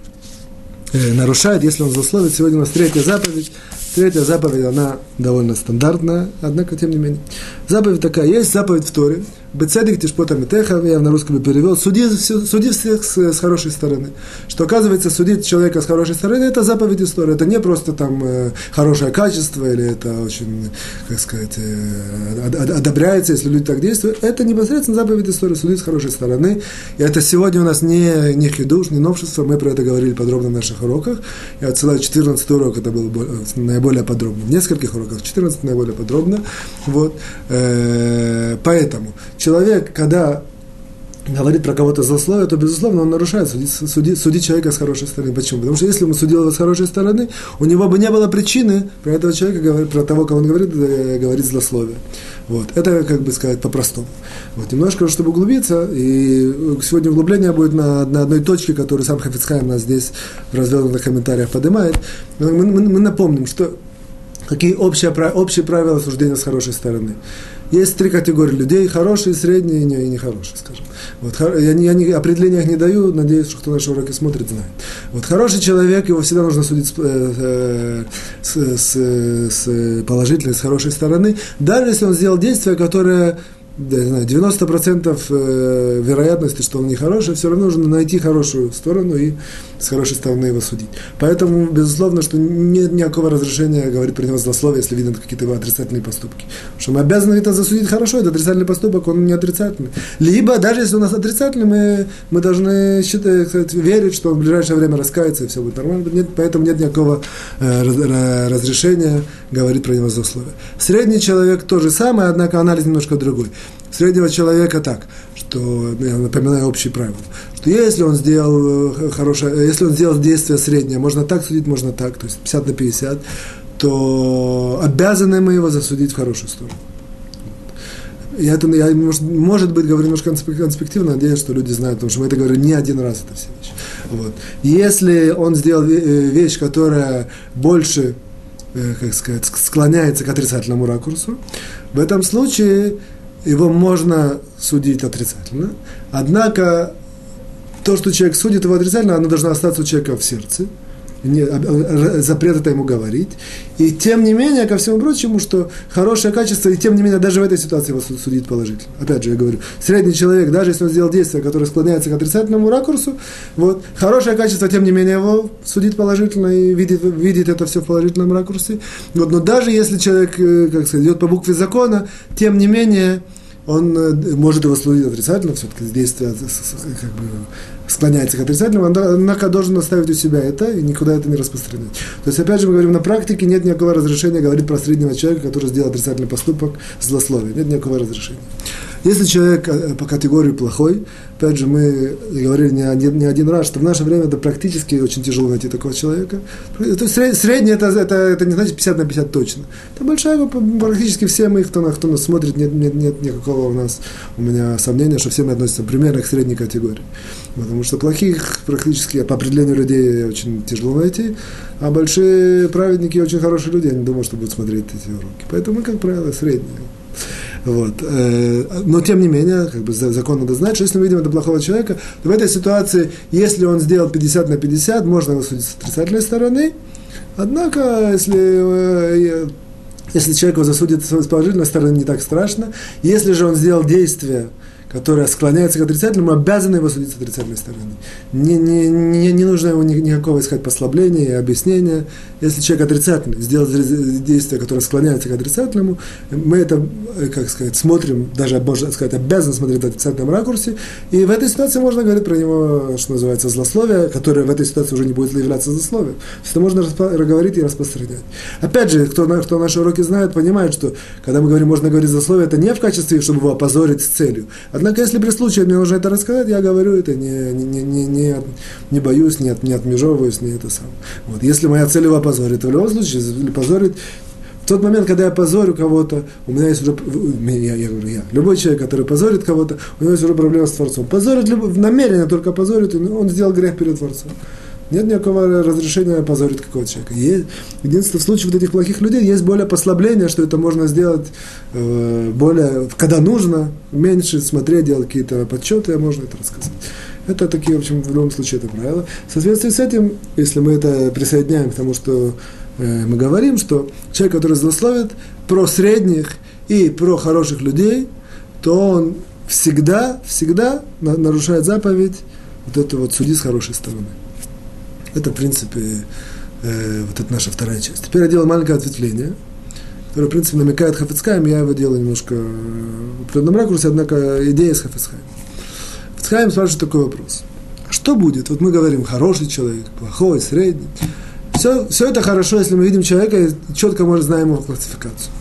A: э, нарушает, если он злословит. Сегодня у нас третья заповедь. Третья заповедь, она довольно стандартная, однако, тем не менее. Заповедь такая, есть заповедь в Торе, Бецедик Тишпота Митеха, я на русском перевел, суди, суди всех с, с хорошей стороны. Что оказывается, судить человека с хорошей стороны, это заповедь истории. Это не просто там э, хорошее качество, или это очень, как сказать, э, одобряется, если люди так действуют. Это непосредственно заповедь истории, судить с хорошей стороны. И это сегодня у нас не, не хидуш, не новшество, мы про это говорили подробно в наших уроках. Я отсылаю 14 урок, это было наиболее подробно. В нескольких уроках, 14 наиболее подробно. Вот. Э, поэтому человек, когда говорит про кого-то злословие, то, безусловно, он нарушает судить, судить, судить человека с хорошей стороны. Почему? Потому что если он судил его с хорошей стороны, у него бы не было причины про этого человека, про того, кого он говорит, э, говорить злословие. Вот. Это, как бы сказать, по-простому. Вот. Немножко, чтобы углубиться, и сегодня углубление будет на, на одной точке, которую сам Хафицхайм нас здесь в развернутых комментариях поднимает. Мы, мы, мы напомним, что какие общие, общие правила суждения с хорошей стороны. Есть три категории людей, хорошие, средние и, не, и нехорошие, скажем. Вот, я, не, я не, определения их не даю, надеюсь, что кто наши уроки смотрит, знает. Вот хороший человек, его всегда нужно судить с, э, с, с, с положительной, с хорошей стороны, даже если он сделал действие, которое да, не знаю, 90% э, вероятности, что он нехороший, все равно нужно найти хорошую сторону и с хорошей стороны его судить. Поэтому, безусловно, что нет никакого разрешения говорить про него злословие, если видно какие-то его отрицательные поступки. Что мы обязаны это засудить хорошо, это отрицательный поступок, он не отрицательный. Либо, даже если у нас отрицательный, мы, мы должны считать, сказать, верить, что он в ближайшее время раскается и все будет нормально. Нет, поэтому нет никакого э, разрешения говорить про него злословие. Средний человек то же самое, однако анализ немножко другой среднего человека так, что, я напоминаю общие правила, что если он сделал э, хорошее, если он сделал действие среднее, можно так судить, можно так, то есть 50 на 50, то обязаны мы его засудить в хорошую сторону. Я это, я, может, может быть, говорю немножко конспективно, надеюсь, что люди знают, потому что мы это говорим не один раз, это все вещи. Вот. Если он сделал э, вещь, которая больше, э, как сказать, склоняется к отрицательному ракурсу, в этом случае его можно судить отрицательно. Однако то, что человек судит его отрицательно, оно должно остаться у человека в сердце. Не, запрет это ему говорить. И тем не менее, ко всему прочему, что хорошее качество, и тем не менее, даже в этой ситуации его судить положительно. Опять же, я говорю, средний человек, даже если он сделал действие, которое склоняется к отрицательному ракурсу, вот, хорошее качество, тем не менее, его судит положительно и видит, видит это все в положительном ракурсе. Вот, но даже если человек, э, как сказать, идет по букве закона, тем не менее, он э, может его служить отрицательно, все-таки действие как бы, склоняется к отрицательному, однако должен оставить у себя это и никуда это не распространять. То есть, опять же, мы говорим, на практике нет никакого разрешения говорить про среднего человека, который сделал отрицательный поступок, злословие. Нет никакого разрешения. Если человек э, по категории плохой, опять же, мы говорили не один, не один раз, что в наше время это практически очень тяжело найти такого человека. То есть средний это, это, это не значит 50 на 50 точно. Это большая практически все мы, кто, кто нас смотрит, нет, нет, нет никакого у нас, у меня сомнения, что все мы относимся примерно к средней категории. Потому что плохих практически по определению людей очень тяжело найти, а большие праведники очень хорошие люди, я не думаю, что будут смотреть эти уроки. Поэтому мы, как правило, средние. Вот. Э, но тем не менее, как бы закон надо знать, что если мы видим это плохого человека, то в этой ситуации, если он сделал 50 на 50, можно его судить с отрицательной стороны. Однако, если э, если человек его засудит с положительной стороны, не так страшно. Если же он сделал действие, которая склоняется к отрицательному, обязаны его судить с отрицательной стороны. Не, не, не, не нужно ему никакого искать послабления и объяснения. Если человек отрицательный сделал действие, которое склоняется к отрицательному, мы это, э, как сказать, смотрим, даже, можно сказать, обязаны смотреть в отрицательном ракурсе. И в этой ситуации можно говорить про него, что называется, злословие, которое в этой ситуации уже не будет являться злословием. Это можно говорить и распространять. Опять же, кто, кто наши уроки знает, понимает, что когда мы говорим, можно говорить злословие, это не в качестве, чтобы его опозорить с целью, Однако, если при случае мне нужно это рассказать, я говорю это, не, не, не, не, не боюсь, не, от, не отмежевываюсь, не это сам. Вот. Если моя цель его позорить, то в любом случае, позорить в тот момент, когда я позорю кого-то, у меня есть уже, я, я говорю, я, любой человек, который позорит кого-то, у него есть уже проблема с Творцом. Позорит, намеренно только позорит, он сделал грех перед Творцом. Нет никакого разрешения позорить какого-то человека. Есть, единственное, в случае вот этих плохих людей есть более послабление, что это можно сделать э, более, когда нужно, меньше смотреть, делать какие-то подсчеты, а можно это рассказать. Это такие, в общем, в любом случае это правило. В соответствии с этим, если мы это присоединяем к тому, что э, мы говорим, что человек, который злословит про средних и про хороших людей, то он всегда, всегда нарушает заповедь вот эту вот суди с хорошей стороны. Это, в принципе, э, вот это наша вторая часть. Теперь я делаю маленькое ответвление, которое, в принципе, намекает Хафицкайм, я его делаю немножко в определенном ракурсе, однако идея с Хафицкайм. Хафицкайм спрашивает такой вопрос. Что будет? Вот мы говорим, хороший человек, плохой, средний. Все, все это хорошо, если мы видим человека и четко мы знаем его классификацию.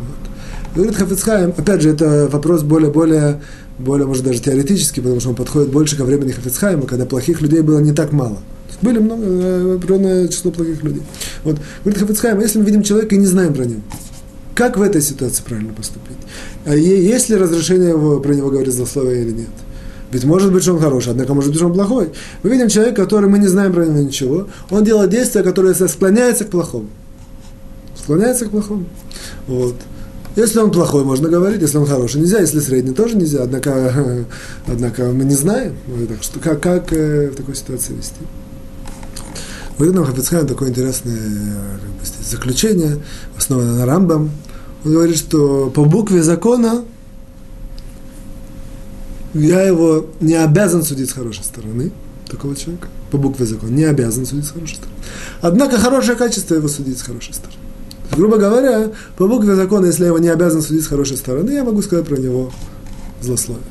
A: Вот. Говорит Хафицхайм, опять же, это вопрос более, более, может, даже теоретический, потому что он подходит больше ко времени Хафицхайма, когда плохих людей было не так мало – были много, э, определенное число плохих людей. Вот. Говорит Хафицхайм, если мы видим человека и не знаем про него, как в этой ситуации правильно поступить? А есть ли разрешение его, про него говорить злословие или нет? Ведь может быть, что он хороший, однако может быть, что он плохой. Мы видим человека, который мы не знаем про него ничего. Он делает действия, которые склоняются к плохому. Склоняется к плохому. Вот. Если он плохой, можно говорить, если он хороший, нельзя, если средний, тоже нельзя, однако, однако мы не знаем, так что, как, как э, в такой ситуации вести. Говорит нам Хафицхайм такое интересное как бы, заключение, основанное на Рамбам. Он говорит, что по букве закона я его не обязан судить с хорошей стороны, такого человека, по букве закона, не обязан судить с хорошей стороны. Однако хорошее качество его судить с хорошей стороны. Грубо говоря, по букве закона, если я его не обязан судить с хорошей стороны, я могу сказать про него злословие.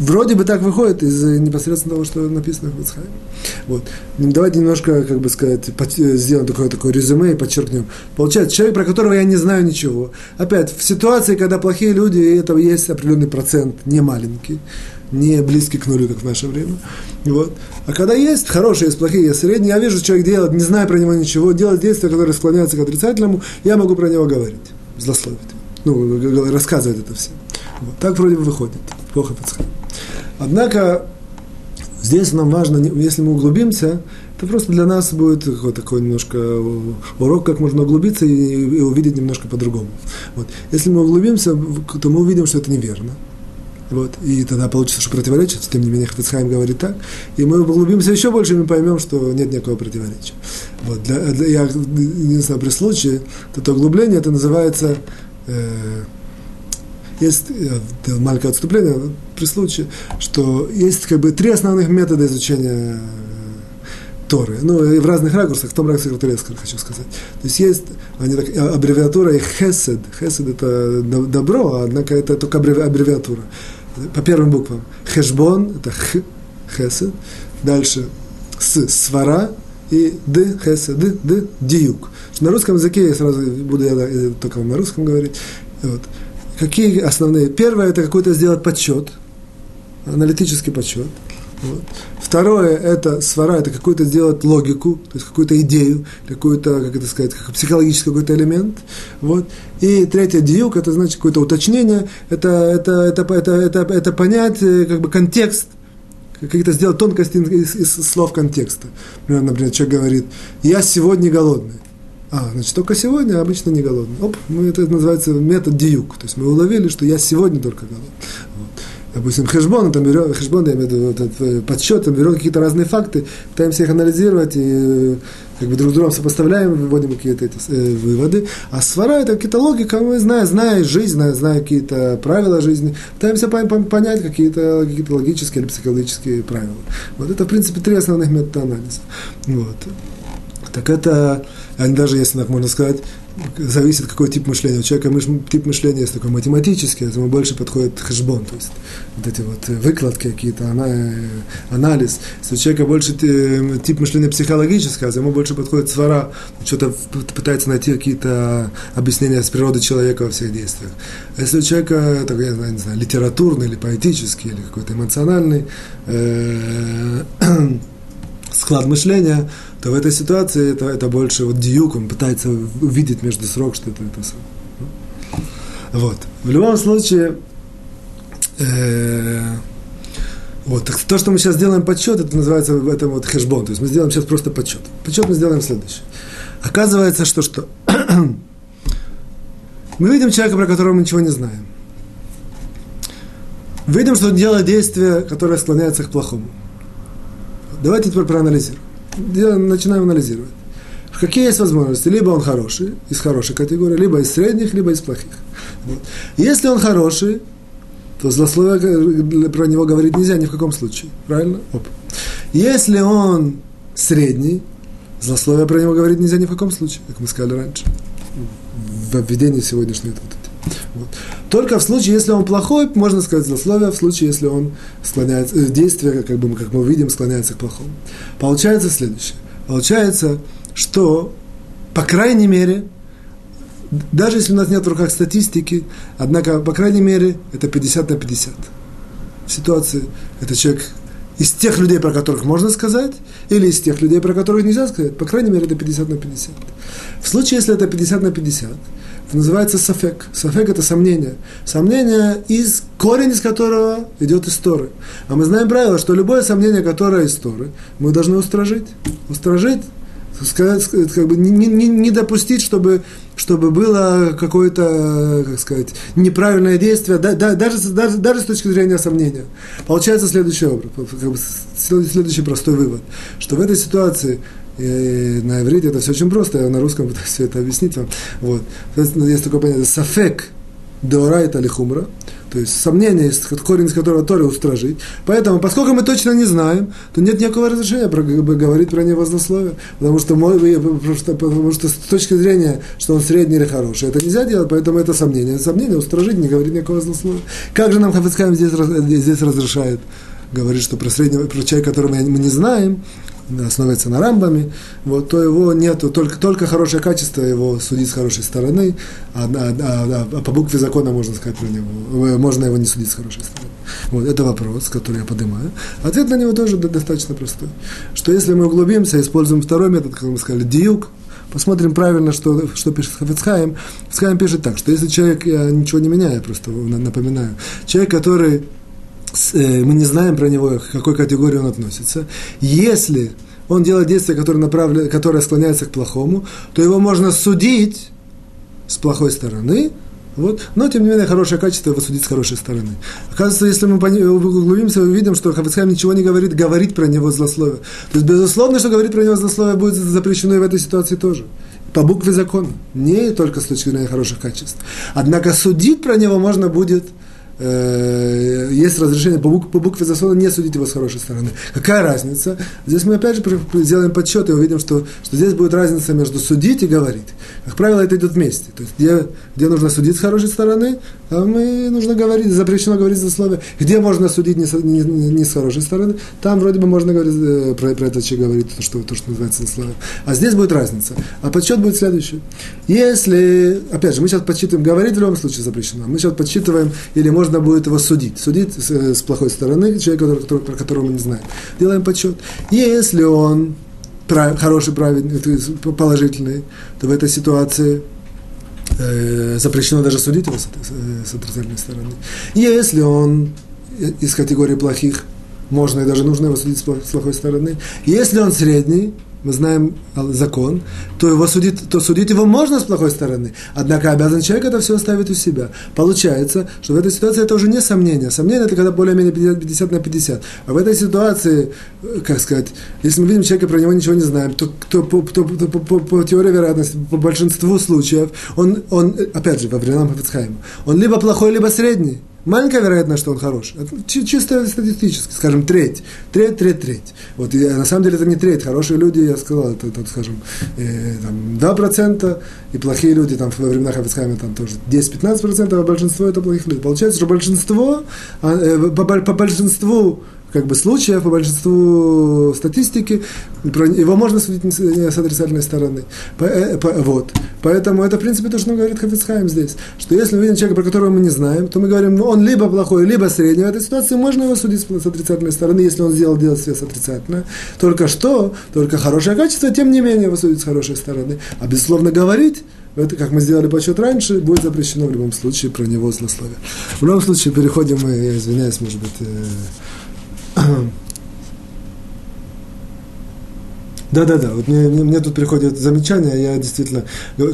A: Вроде бы так выходит из непосредственно того, что написано в Ицхайме. Вот. Ну, давайте немножко, как бы сказать, сделаем такое, такое резюме и подчеркнем. Получается, человек, про которого я не знаю ничего. Опять, в ситуации, когда плохие люди, этого есть определенный процент, не маленький, не близкий к нулю, как в наше время. Вот. А когда есть хорошие, есть плохие, есть средние, я вижу, человек делает, не знаю про него ничего, делает действия, которые склоняются к отрицательному, я могу про него говорить, злословить. Ну, рассказывать это все. Вот. Так вроде бы выходит. Плохо подсказывает. Однако здесь нам важно, если мы углубимся, это просто для нас будет такой немножко урок, как можно углубиться и, и увидеть немножко по-другому. Вот. Если мы углубимся, то мы увидим, что это неверно. Вот, и тогда получится, что противоречит, тем не менее Хафицхайм говорит так, и мы углубимся еще больше, и мы поймем, что нет никакого противоречия. Вот, для, для, я, единственное, при случае, это углубление, это называется, э, есть э, маленькое отступление при случае, что есть как бы три основных метода изучения Торы. Ну, и в разных ракурсах, в том ракурсе, который я хочу сказать. То есть есть они так, аббревиатура и хесед. Хесед – это добро, однако это только аббревиатура. По первым буквам. Хешбон – это х, хесед. Дальше с, свара и д, хесед, д, д, диюк. На русском языке я сразу буду я только на русском говорить. Вот. Какие основные? Первое – это какой-то сделать подсчет, аналитический подсчет. Вот. Второе – это свара, это какую-то сделать логику, то есть какую-то идею, какую-то, как это сказать, как психологический какой-то элемент. Вот. И третье – диюк, это значит какое-то уточнение, это, это, это, это, это, это понять как бы контекст, какие-то сделать тонкости из, из слов контекста. Например, например, человек говорит, я сегодня голодный. А, значит, только сегодня, обычно не голодный. Оп, мы, это называется метод диюк. То есть мы уловили, что я сегодня только голодный допустим, хэшбон, там берем, хэшбон, я имею в виду, этот, э, подсчет, там берем какие-то разные факты, пытаемся их анализировать и э, как бы друг с другом сопоставляем, выводим какие-то эти, э, выводы. А свара это какие-то логика, мы знаем, зная жизнь, зная, зная какие-то правила жизни, пытаемся понять какие-то какие логические или психологические правила. Вот это, в принципе, три основных метода анализа. Вот. Так это, даже, если так можно сказать, зависит, какой тип мышления. У человека мыш, тип мышления есть такой математический, этому больше подходит хэшбон, то есть вот эти вот выкладки какие-то, анализ. Если у человека больше тип мышления психологический, а ему больше подходит свара, что-то пытается найти какие-то объяснения с природы человека во всех действиях. А если у человека, так, я не знаю, литературный или поэтический, или какой-то эмоциональный, э, склад мышления, то в этой ситуации это, это больше вот диюк, он пытается увидеть между срок, что это, это Вот. В любом случае, э, вот, то, что мы сейчас делаем подсчет, это называется это вот хэшбон. То есть мы сделаем сейчас просто подсчет. Подсчет мы сделаем следующий. Оказывается, что что? мы видим человека, про которого мы ничего не знаем. Видим, что он делает действие, которое склоняется к плохому. Давайте теперь проанализируем. Начинаем анализировать. Какие есть возможности? Либо он хороший, из хорошей категории, либо из средних, либо из плохих. Вот. Если он хороший, то злословие про него говорить нельзя ни в каком случае. Правильно? Оп. Если он средний, злословие про него говорить нельзя ни в каком случае, как мы сказали раньше. В введении сегодняшней тут. Вот. Только в случае, если он плохой, можно сказать злословие, в случае, если он склоняется, э, действие, как, бы, как мы видим, склоняется к плохому. Получается следующее. Получается, что, по крайней мере, даже если у нас нет в руках статистики, однако, по крайней мере, это 50 на 50. В ситуации это человек из тех людей, про которых можно сказать, или из тех людей, про которых нельзя сказать, по крайней мере, это 50 на 50. В случае, если это 50 на 50, это называется сафек. Сафек – это сомнение. Сомнение, из, корень из которого идет из. А мы знаем правило, что любое сомнение, которое из мы должны устражить. Устражить, сказать, как бы не, не, не допустить, чтобы, чтобы было какое-то, как сказать, неправильное действие, да, да, даже, даже, даже с точки зрения сомнения. Получается следующий образ, как бы следующий простой вывод, что в этой ситуации и на иврите это все очень просто, я на русском пытаюсь все это объяснить вам. Вот. Есть такое понятие сафек деорайта или хумра, то есть сомнение, корень из которого Торе устражить. Поэтому, поскольку мы точно не знаем, то нет никакого разрешения про, говорить про него злословие. Потому что, потому, что, потому что с точки зрения, что он средний или хороший, это нельзя делать, поэтому это сомнение. Сомнение устражить, не говорить никакого злословия. Как же нам Хафицкайм здесь, здесь разрешает? Говорит, что про среднего, про человека, которого мы не знаем, основывается на рамбами, вот, то его нету, только, только хорошее качество его судить с хорошей стороны, а, а, а, а по букве закона можно сказать про него, э, можно его не судить с хорошей стороны. Вот, это вопрос, который я поднимаю. Ответ на него тоже достаточно простой. Что если мы углубимся, используем второй метод, как мы сказали, диюк, посмотрим правильно, что, что пишет Хафицхайм. Хафицхайм пишет так, что если человек, я ничего не меняю, просто напоминаю, человек, который Э, мы не знаем про него, к какой категории он относится. Если он делает действие, которое, направлено, которое склоняется к плохому, то его можно судить с плохой стороны, Вот. Но, тем не менее, хорошее качество его судить с хорошей стороны. Оказывается, если мы углубимся, мы увидим, что Хафицхайм ничего не говорит, говорит про него злословие. То есть, безусловно, что говорит про него злословие будет запрещено и в этой ситуации тоже. По букве закона. Не только с точки зрения хороших качеств. Однако судить про него можно будет – э, есть разрешение по, бук, по букве закона не судить его с хорошей стороны. Какая разница? Здесь мы опять же сделаем подсчет и увидим, что, что здесь будет разница между судить и говорить. Как правило, это идет вместе. То есть, где, где нужно судить с хорошей стороны, там и нужно говорить, запрещено говорить за слово. Где можно судить не, не, не с хорошей стороны, там вроде бы можно говорить, э, про, про это человек говорит, то что, то, что называется слово. А здесь будет разница. А подсчет будет следующий. Если, опять же, мы сейчас подсчитываем, говорить в любом случае запрещено. Мы сейчас подсчитываем, или можно можно будет его судить. Судить с, с плохой стороны человека, который, про которого мы не знаем. Делаем подсчет. Если он прав, хороший, праведный, положительный, то в этой ситуации э, запрещено даже судить его с, с, с отрицательной стороны. Если он из категории плохих, можно и даже нужно его судить с плохой стороны. Если он средний, мы знаем закон, то его судить, то судить его можно с плохой стороны. Однако обязан человек это все оставить у себя. Получается, что в этой ситуации это уже не сомнение. Сомнение это когда более-менее 50 на 50. А в этой ситуации, как сказать, если мы видим человека, про него ничего не знаем, то, то, по, то, по, по, по, по теории вероятности, по большинству случаев, он, он опять же, во времена Хафицхайма, он либо плохой, либо средний. Маленькая вероятность, что он хорош. Это чисто статистически, скажем, треть. Треть, треть, треть. Вот, и, на самом деле это не треть. Хорошие люди, я сказал, это, это скажем, э, там, 2%, и плохие люди, там, во времена Хафицхайма, там тоже 10-15%, а большинство это плохих людей. Получается, что большинство, а, э, по, по большинству как бы случаев, по большинству статистики, его можно судить с отрицательной стороны. По, э, по, вот. Поэтому это, в принципе, то, что говорит Хафицхайм здесь. Что если мы видим человека, про которого мы не знаем, то мы говорим, ну, он либо плохой, либо средний. В этой ситуации можно его судить с отрицательной стороны, если он сделал действие с отрицательной. Только что, только хорошее качество, тем не менее его судить с хорошей стороны. А безусловно говорить, это, как мы сделали подсчет раньше, будет запрещено в любом случае про него злословие. В любом случае, переходим мы, я извиняюсь, может быть, Um э, да-да-да, вот мне, мне, мне тут приходят замечания, я действительно,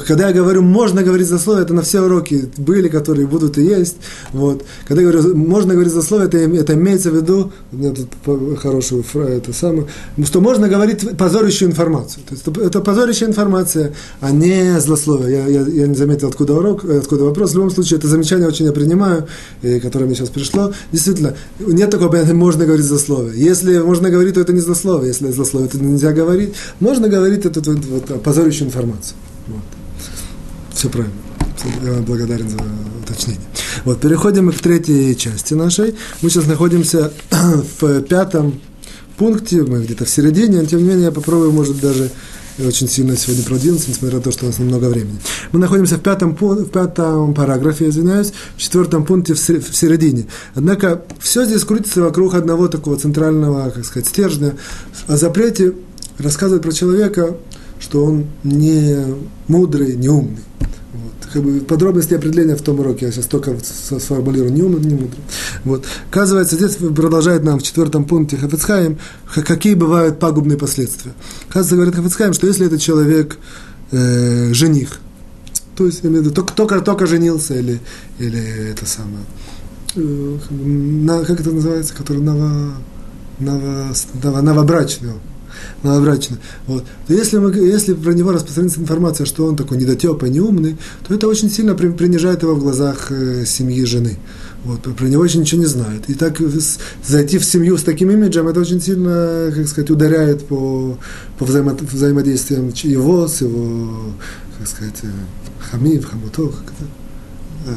A: когда я говорю, можно говорить за слово, это на все уроки были, которые будут и есть, вот, когда я говорю, можно говорить за слово, это, это имеется в виду, у меня тут хорошая фраза, это самое, что можно говорить позорящую информацию, то есть это позорящая информация, а не злословие, я, я, я не заметил, откуда урок, откуда вопрос, в любом случае, это замечание очень я принимаю, и, которое мне сейчас пришло, действительно, нет такого понятия, можно говорить за слово, если можно говорить, то это не злословие, если злословие, то нельзя говорить, говорить, можно говорить эту вот, вот, позорящую информацию. Вот. Все правильно. Я благодарен за уточнение. Вот, переходим к третьей части нашей. Мы сейчас находимся в пятом пункте, мы где-то в середине, но тем не менее я попробую, может, даже очень сильно сегодня продвинуться, несмотря на то, что у нас немного времени. Мы находимся в пятом, в пятом параграфе, извиняюсь, в четвертом пункте в середине. Однако все здесь крутится вокруг одного такого центрального, как сказать, стержня о запрете рассказывает про человека, что он не мудрый, не умный. Вот. Как бы подробности определения в том уроке, я сейчас только сформулирую, не умный, не мудрый. Вот. Оказывается, здесь продолжает нам в четвертом пункте Хафицхайм, какие бывают пагубные последствия. Оказывается, говорит Хафицхайм, что если этот человек э, жених, то есть только, только, только женился или, или это самое, э, на, как это называется, который ново, ново, ново, новобрачный, новобрачно. Вот. То если, мы, если про него распространится информация, что он такой недотепа, неумный, то это очень сильно принижает его в глазах э, семьи жены. Вот, про него очень ничего не знают. И так зайти в семью с таким имиджем, это очень сильно, как сказать, ударяет по, по взаимо, взаимодействиям его с его, как сказать, э, хамив, хамутов, как это,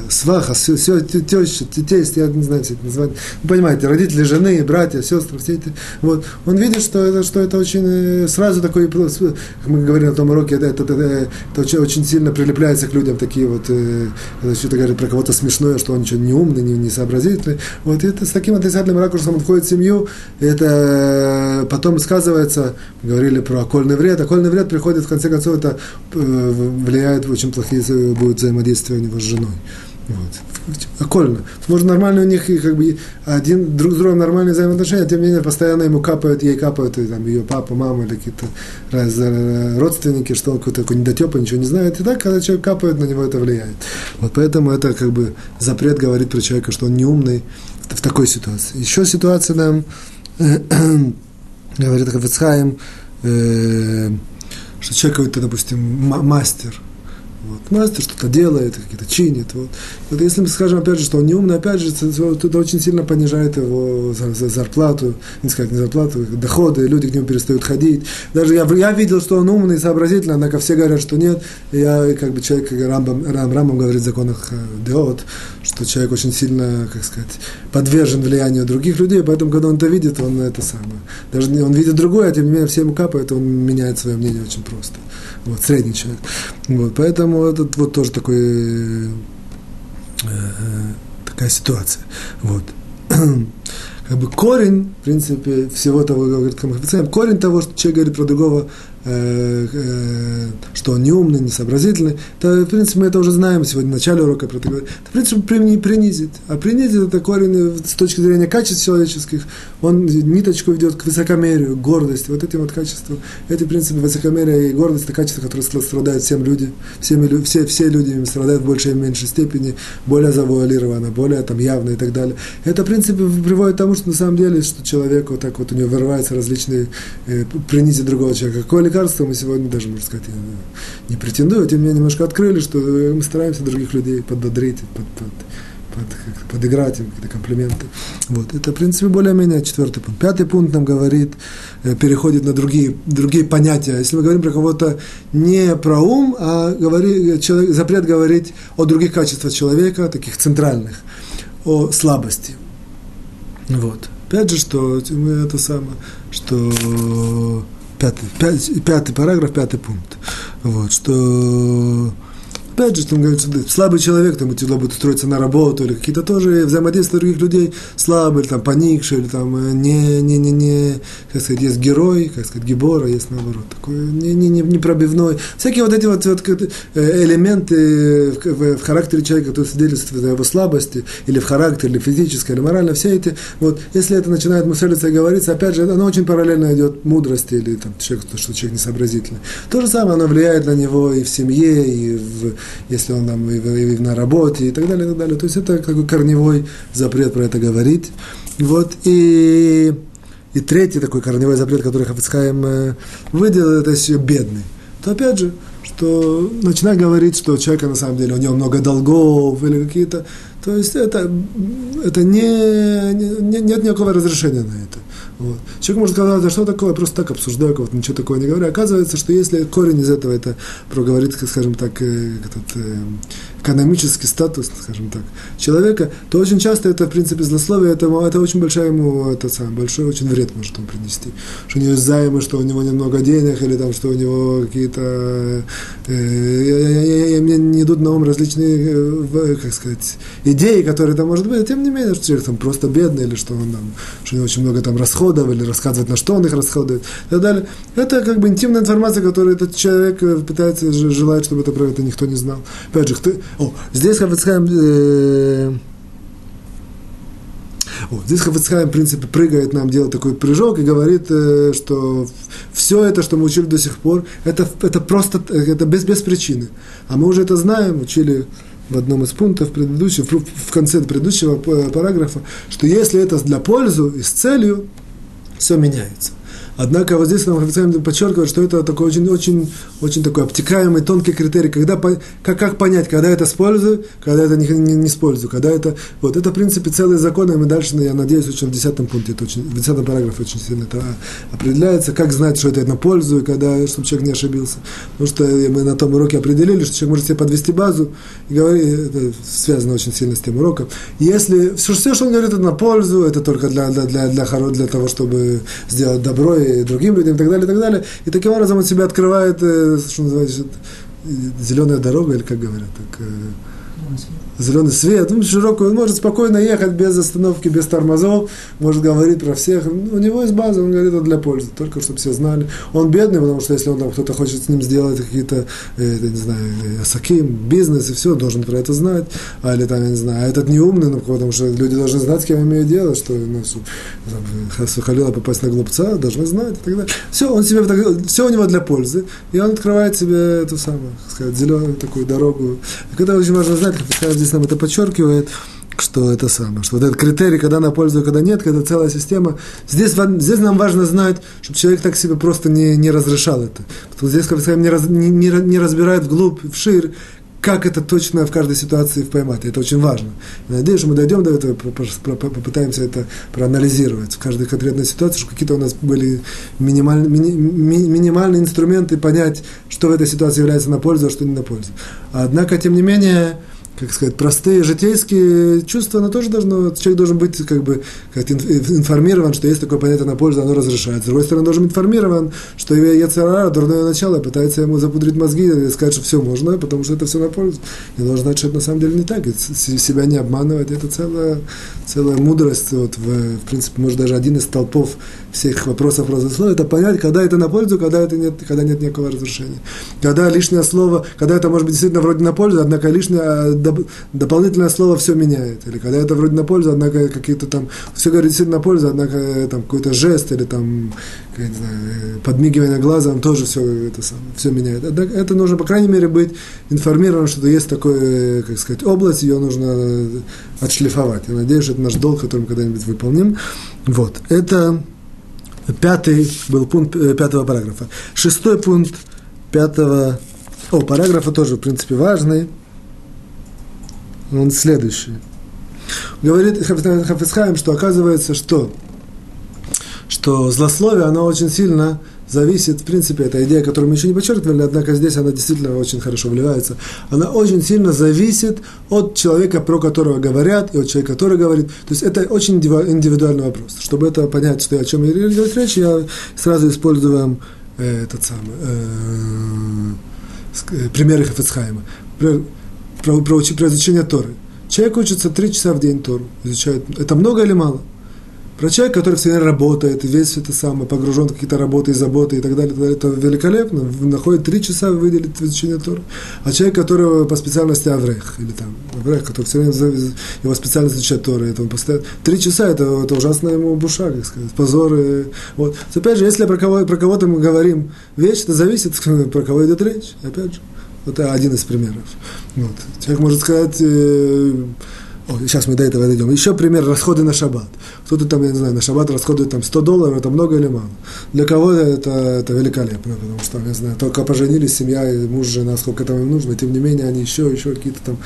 A: сваха, все, все теща, тесть, я не знаю, все это название. Вы понимаете, родители жены, братья, сестры, все это. Вот. Он видит, что это, что это очень э, сразу такой, как мы говорили на том уроке, это, это, это, это очень, сильно прилепляется к людям такие вот, э, что-то говорит про кого-то смешное, что он ничего не умный, не, не сообразительный. Вот и это с таким отрицательным ракурсом он входит в семью, это потом сказывается, мы говорили про окольный вред, окольный вред приходит, в конце концов, это э, влияет очень плохие будет взаимодействие у него с женой. Вот. Окольно. Может, нормально у них как бы один друг с другом нормальные взаимоотношения, а тем не менее постоянно ему капают, ей капают, и, там, ее папа, мама или какие-то раз, э, родственники, что он какой-то такой недотепа, ничего не знает. И так, когда человек капает, на него это влияет. Вот поэтому это как бы запрет говорит про человека, что он неумный в такой ситуации. Еще ситуация нам говорит Хафицхайм, э, что человек какой-то, допустим, мастер – вот. Мастер что-то делает, какие-то чинит. Вот. вот если мы скажем, опять же, что он не умный, опять же, это очень сильно понижает его зарплату, не сказать не зарплату, доходы, люди к нему перестают ходить. Даже я, я видел, что он умный, сообразительный, однако все говорят, что нет. Я, как бы человек, как Рамбам, Рам, Рамбам говорит в законах э, Деот, что человек очень сильно, как сказать, подвержен влиянию других людей, поэтому, когда он это видит, он это самое. Даже он видит другое, а тем не менее все ему капает, он меняет свое мнение очень просто. Вот, средний человек. Вот, поэтому этот вот тоже такой, э, э такая ситуация. Вот. как бы корень, в принципе, всего того, говорит Хамахвицаем, корень того, что человек говорит про другого, что он неумный, несообразительный, то, в принципе, мы это уже знаем сегодня в начале урока про это говорить. Это, в принципе, принизит. А принизит это корень с точки зрения качеств человеческих, он ниточку ведет к высокомерию, к гордости, вот этим вот качествам. Эти, принципе, высокомерие и гордость – это качества, которые страдают всем люди, всеми, все, все люди им страдают в большей и меньшей степени, более завуалированно, более там явно и так далее. Это, в принципе, приводит к тому, что на самом деле, что человек вот так вот у него вырываются различные э, принизить другого человека. Какой лекарства мы сегодня даже, можно сказать, не претендую, тем не менее немножко открыли, что мы стараемся других людей подбодрить, под, под, под, подыграть им какие-то комплименты. Вот. Это, в принципе, более-менее четвертый пункт. Пятый пункт нам говорит, э, переходит на другие, другие понятия. Если мы говорим про кого-то не про ум, а говори, человек, запрет говорить о других качествах человека, таких центральных, о слабости. Вот. Опять же, что мы это самое, что пятый, пятый, пятый параграф, пятый пункт. Вот, что Опять же, там говорится, слабый человек, там тяжело будет устроиться на работу, или какие-то тоже взаимодействия других людей слабые, или там поникшие, или там э, не, не, не, не, как сказать, есть герой, как сказать, гибора, есть наоборот, такой не, не, не, не пробивной. Всякие вот эти вот, вот э, элементы в, в, в характере человека, которые свидетельствуют о его слабости, или в характере, или физически, или морально, все эти, вот, если это начинает мыслиться и говориться, опять же, оно очень параллельно идет мудрости, или там, человек, что человек несообразительный. То же самое, оно влияет на него и в семье, и в если он там на работе и так далее, и так далее. То есть это такой корневой запрет про это говорить. Вот, и, и третий такой корневой запрет, который Хафицхайм э, выделил, это еще бедный. То опять же, что начинать говорить, что человека на самом деле у него много долгов или какие-то, то есть это, это не, не, нет никакого разрешения на это. Вот. Человек может сказать, да что такое, просто так обсуждаю, вот ничего такого не говорю. Оказывается, что если корень из этого это проговорит, скажем так, э, этот, э, экономический статус, скажем так, человека, то очень часто это, в принципе, злословие, это, это очень большой ему, это сам, большой очень вред может он принести. Что у него есть займы, что у него немного денег, или там, что у него какие-то, э, мне не идут на ум различные, э, как сказать, идеи, которые там, может быть, тем не менее, что человек там просто бедный, или что он там, что у него очень много там расходов, или рассказывает, на что он их расходует, и так далее. Это как бы интимная информация, которую этот человек э, пытается, желает, чтобы это про это никто не знал. Опять же, о, здесь Хафицхайм, э, о, здесь Хафицхайм, в принципе, прыгает нам, делает такой прыжок и говорит, э, что все это, что мы учили до сих пор, это, это просто, это без, без причины. А мы уже это знаем, учили в одном из пунктов предыдущего, в конце предыдущего параграфа, что если это для пользы и с целью, все меняется. Однако вот здесь нам официально подчеркивает, что это такой очень, очень, очень такой обтекаемый, тонкий критерий, когда, как, как понять, когда это с пользой, когда это не, не, не с когда это, вот это, в принципе, целый закон, и мы дальше, я надеюсь, очень в десятом пункте, это очень, в десятом параграфе очень сильно это определяется, как знать, что это на пользу, и когда, чтобы человек не ошибился. Потому что мы на том уроке определили, что человек может себе подвести базу, и говорить, это связано очень сильно с тем уроком. Если все, все что он говорит, это на пользу, это только для, для, для, для, для того, чтобы сделать добро и другим людям и так далее, и так далее. И таким образом он себя открывает, э, что называется, зеленая дорога, или как говорят, так, э, зеленый свет, ну, широкую, он может спокойно ехать без остановки, без тормозов, может говорить про всех. У него есть база, он говорит, это для пользы, только чтобы все знали. Он бедный, потому что если он там кто-то хочет с ним сделать какие-то, э, не знаю, асаким, бизнес и все, должен про это знать. А или там, я не знаю, а этот не умный, ну, потому что люди должны знать, с кем имеют дело, что ну, Халила попасть на глупца, должны знать и так далее. Все, он себе, все у него для пользы, и он открывает себе эту самую, сказать, зеленую такую дорогу. И когда очень важно знать, как здесь нам это подчеркивает, что это самое, что вот этот критерий, когда на пользу, когда нет, когда целая система. Здесь, здесь нам важно знать, чтобы человек так себе просто не, не разрешал это. Потому что здесь, как сказать, не, раз, не, не, разбирает вглубь, вширь, как это точно в каждой ситуации поймать. Это очень важно. Надеюсь, что мы дойдем до этого, попытаемся это проанализировать в каждой конкретной ситуации, чтобы какие-то у нас были минимальные, мини, минимальные инструменты понять, что в этой ситуации является на пользу, а что не на пользу. Однако, тем не менее, как сказать, простые житейские чувства, оно тоже должно, человек должен быть как бы как информирован, что есть такое понятие на пользу, оно разрешается. С другой стороны, должен быть информирован, что Яцерара, дурное начало, пытается ему запудрить мозги и сказать, что все можно, потому что это все на пользу. И должен знать, что это на самом деле не так, и себя не обманывать, это целая, целая мудрость, вот, в, в принципе, может, даже один из толпов всех вопросов разослова, это понять, когда это на пользу, когда это нет, когда нет никакого разрушения. Когда лишнее слово, когда это может быть действительно вроде на пользу, однако лишнее дополнительное слово все меняет. Или когда это вроде на пользу, однако какие-то там, все говорит действительно на пользу, однако э, там какой-то жест или там, не знаю, э, подмигивание глазом тоже все это самое, все меняет. Однако это нужно, по крайней мере, быть информированным, что есть такое, как сказать, область, ее нужно отшлифовать. Я надеюсь, это наш долг, который мы когда-нибудь выполним. Вот. Это пятый был пункт э, пятого параграфа. Шестой пункт пятого, о, параграфа тоже, в принципе, важный он следующий. Говорит Хафицхайм, что оказывается, что, что злословие, оно очень сильно зависит, в принципе, эта идея, которую мы еще не подчеркивали, однако здесь она действительно очень хорошо вливается. Она очень сильно зависит от человека, про которого говорят, и от человека, который говорит. То есть это очень индивидуальный вопрос. Чтобы это понять, что, о чем идет речь, я сразу использую э, этот самый э, э, примеры Хафицхайма про, про, про изучение Торы. Человек учится три часа в день Тору, изучает. Это много или мало? Про человека, который все время работает, весь это самое, погружен в какие-то работы и заботы и так далее, так далее, это великолепно. Находит три часа выделить в изучение Торы. А человек, который по специальности Аврех, или там, Аврех, который все время его специальность изучает Торы, это он постоянно... Три часа, это, это ужасно ему буша, как сказать, позор. И, вот. Опять же, если про, кого, про кого-то мы говорим вещь, это зависит, про кого идет речь, опять же. Вот один из примеров. Вот. Человек может сказать, э, о, сейчас мы до этого дойдем. Еще пример расходы на шаббат. Кто-то там, я не знаю, на шаббат расходует там 100 долларов, это много или мало. Для кого это, это великолепно, потому что, я знаю, только поженились, семья, и муж, жена, сколько там им нужно, тем не менее, они еще, еще какие-то там,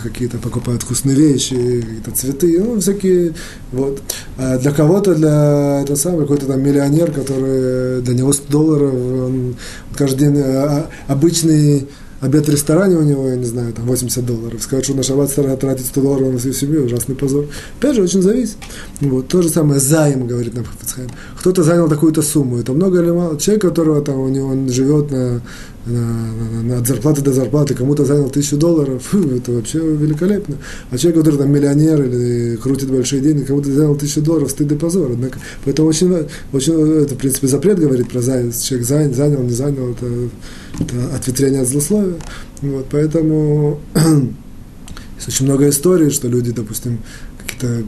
A: какие-то покупают вкусные вещи, какие-то цветы, ну, всякие, вот. А для кого-то, для этого самого, какой-то там миллионер, который, для него 100 долларов, он каждый день а, а, обычный обед в ресторане у него, я не знаю, там 80 долларов. Сказать, что на шаббат тратить 100 долларов на свою семью, ужасный позор. Опять же, очень зависит. Вот. То же самое займ, говорит нам Хафицхайм. Кто-то занял такую-то сумму. Это много или мало? Человек, которого там у него он живет на, от зарплаты до зарплаты, кому-то занял тысячу долларов, это вообще великолепно. А человек, который там миллионер или крутит большие деньги, кому-то занял тысячу долларов, стыд и позор. Однако, поэтому очень, очень, это, в принципе, запрет говорит про занятость. Человек занял, занял, не занял, это это ответвление от злословия. Вот, поэтому есть очень много историй, что люди, допустим, какие-то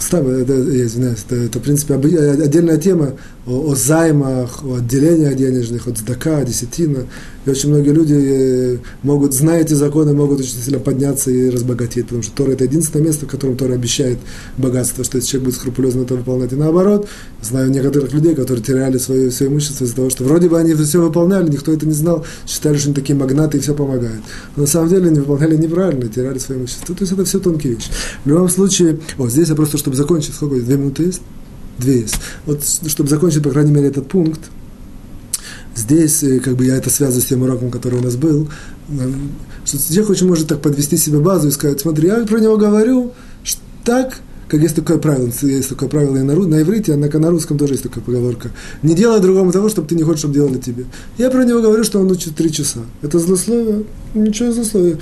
A: это, я извиняюсь, это, это, в принципе, отдельная тема о, о займах, о отделениях денежных, от сдака, десятина. И очень многие люди э, могут, зная эти законы, могут очень сильно подняться и разбогатеть, потому что Тора – это единственное место, в котором Тора обещает богатство, что если человек будет скрупулезно это выполнять. И наоборот, знаю некоторых людей, которые теряли свое, свое имущество из-за того, что вроде бы они все выполняли, никто это не знал, считали, что они такие магнаты и все помогают. Но на самом деле они выполняли неправильно, теряли свое имущество. То есть это все тонкие вещи. В любом случае, вот здесь я просто, чтобы закончить, сколько, две минуты есть? Две есть. Вот, чтобы закончить, по крайней мере, этот пункт, здесь, э, как бы я это связываю с тем уроком, который у нас был, что человек очень может так подвести себе базу и сказать, смотри, я про него говорю так, как есть такое правило, есть такое правило и на, на иврите, а на, русском тоже есть такая поговорка. Не делай другому того, чтобы ты не хочешь, чтобы делали тебе. Я про него говорю, что он учит три часа. Это злословие? Ничего злословия.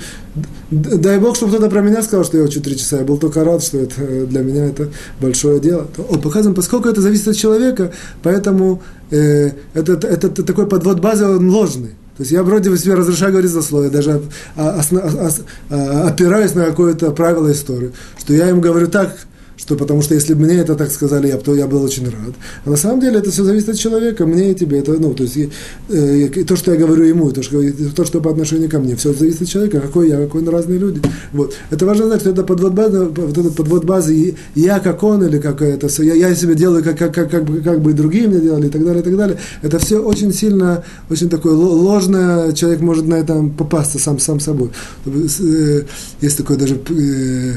A: Дай Бог, чтобы кто-то про меня сказал, что я учу три часа. Я был только рад, что это для меня это большое дело. О, показываем, поскольку это зависит от человека, поэтому э, это, это, это такой подвод базы, он ложный. То есть я вроде бы себе разрешаю говорить злословие, даже опираюсь на какое-то правило истории, что я им говорю так, что потому что если бы мне это так сказали, я, то я был очень рад. А на самом деле это все зависит от человека, мне и тебе. Это, ну, то есть э, то, что я говорю ему, то что, то, что по отношению ко мне, все зависит от человека, какой я, какой он разные люди. Вот. Это важно знать, что это подвод базы, вот этот подвод базы, я как он или как это, я, я себе делаю, как, как, как, как, бы, как бы и другие мне делали, и так далее, и так далее. Это все очень сильно, очень такое ложное, человек может на этом попасться сам, сам собой. Э, есть такое даже э,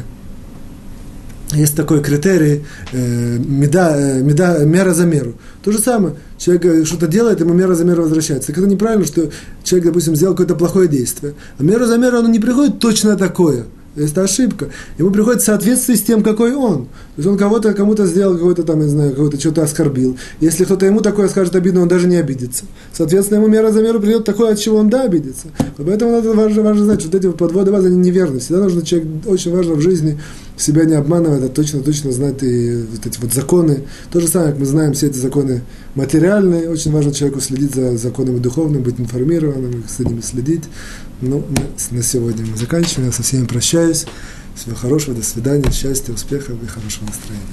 A: есть такой критерий э, меда, э, меда, мера за меру. То же самое. Человек что-то делает, ему мера за меру возвращается. Так это неправильно, что человек, допустим, сделал какое-то плохое действие. А мера за меру, оно не приходит точно такое – это ошибка. Ему приходит соответствие с тем, какой он. То есть он кого-то, кому-то сделал какой-то там, не знаю, кого-то что-то оскорбил. Если кто-то ему такое скажет обидно, он даже не обидится. Соответственно, ему мера за меру придет такое, от чего он да обидится. Поэтому надо важно, важно знать, что вот эти подводы базы, они неверны. Всегда нужно человек, очень важно в жизни себя не обманывать, а точно-точно знать и вот эти вот законы. То же самое, как мы знаем все эти законы материальные. Очень важно человеку следить за законами духовными, быть информированным, с ними следить. Ну, на сегодня мы заканчиваем. Я со всеми прощаюсь. Всего хорошего, до свидания, счастья, успехов и хорошего настроения.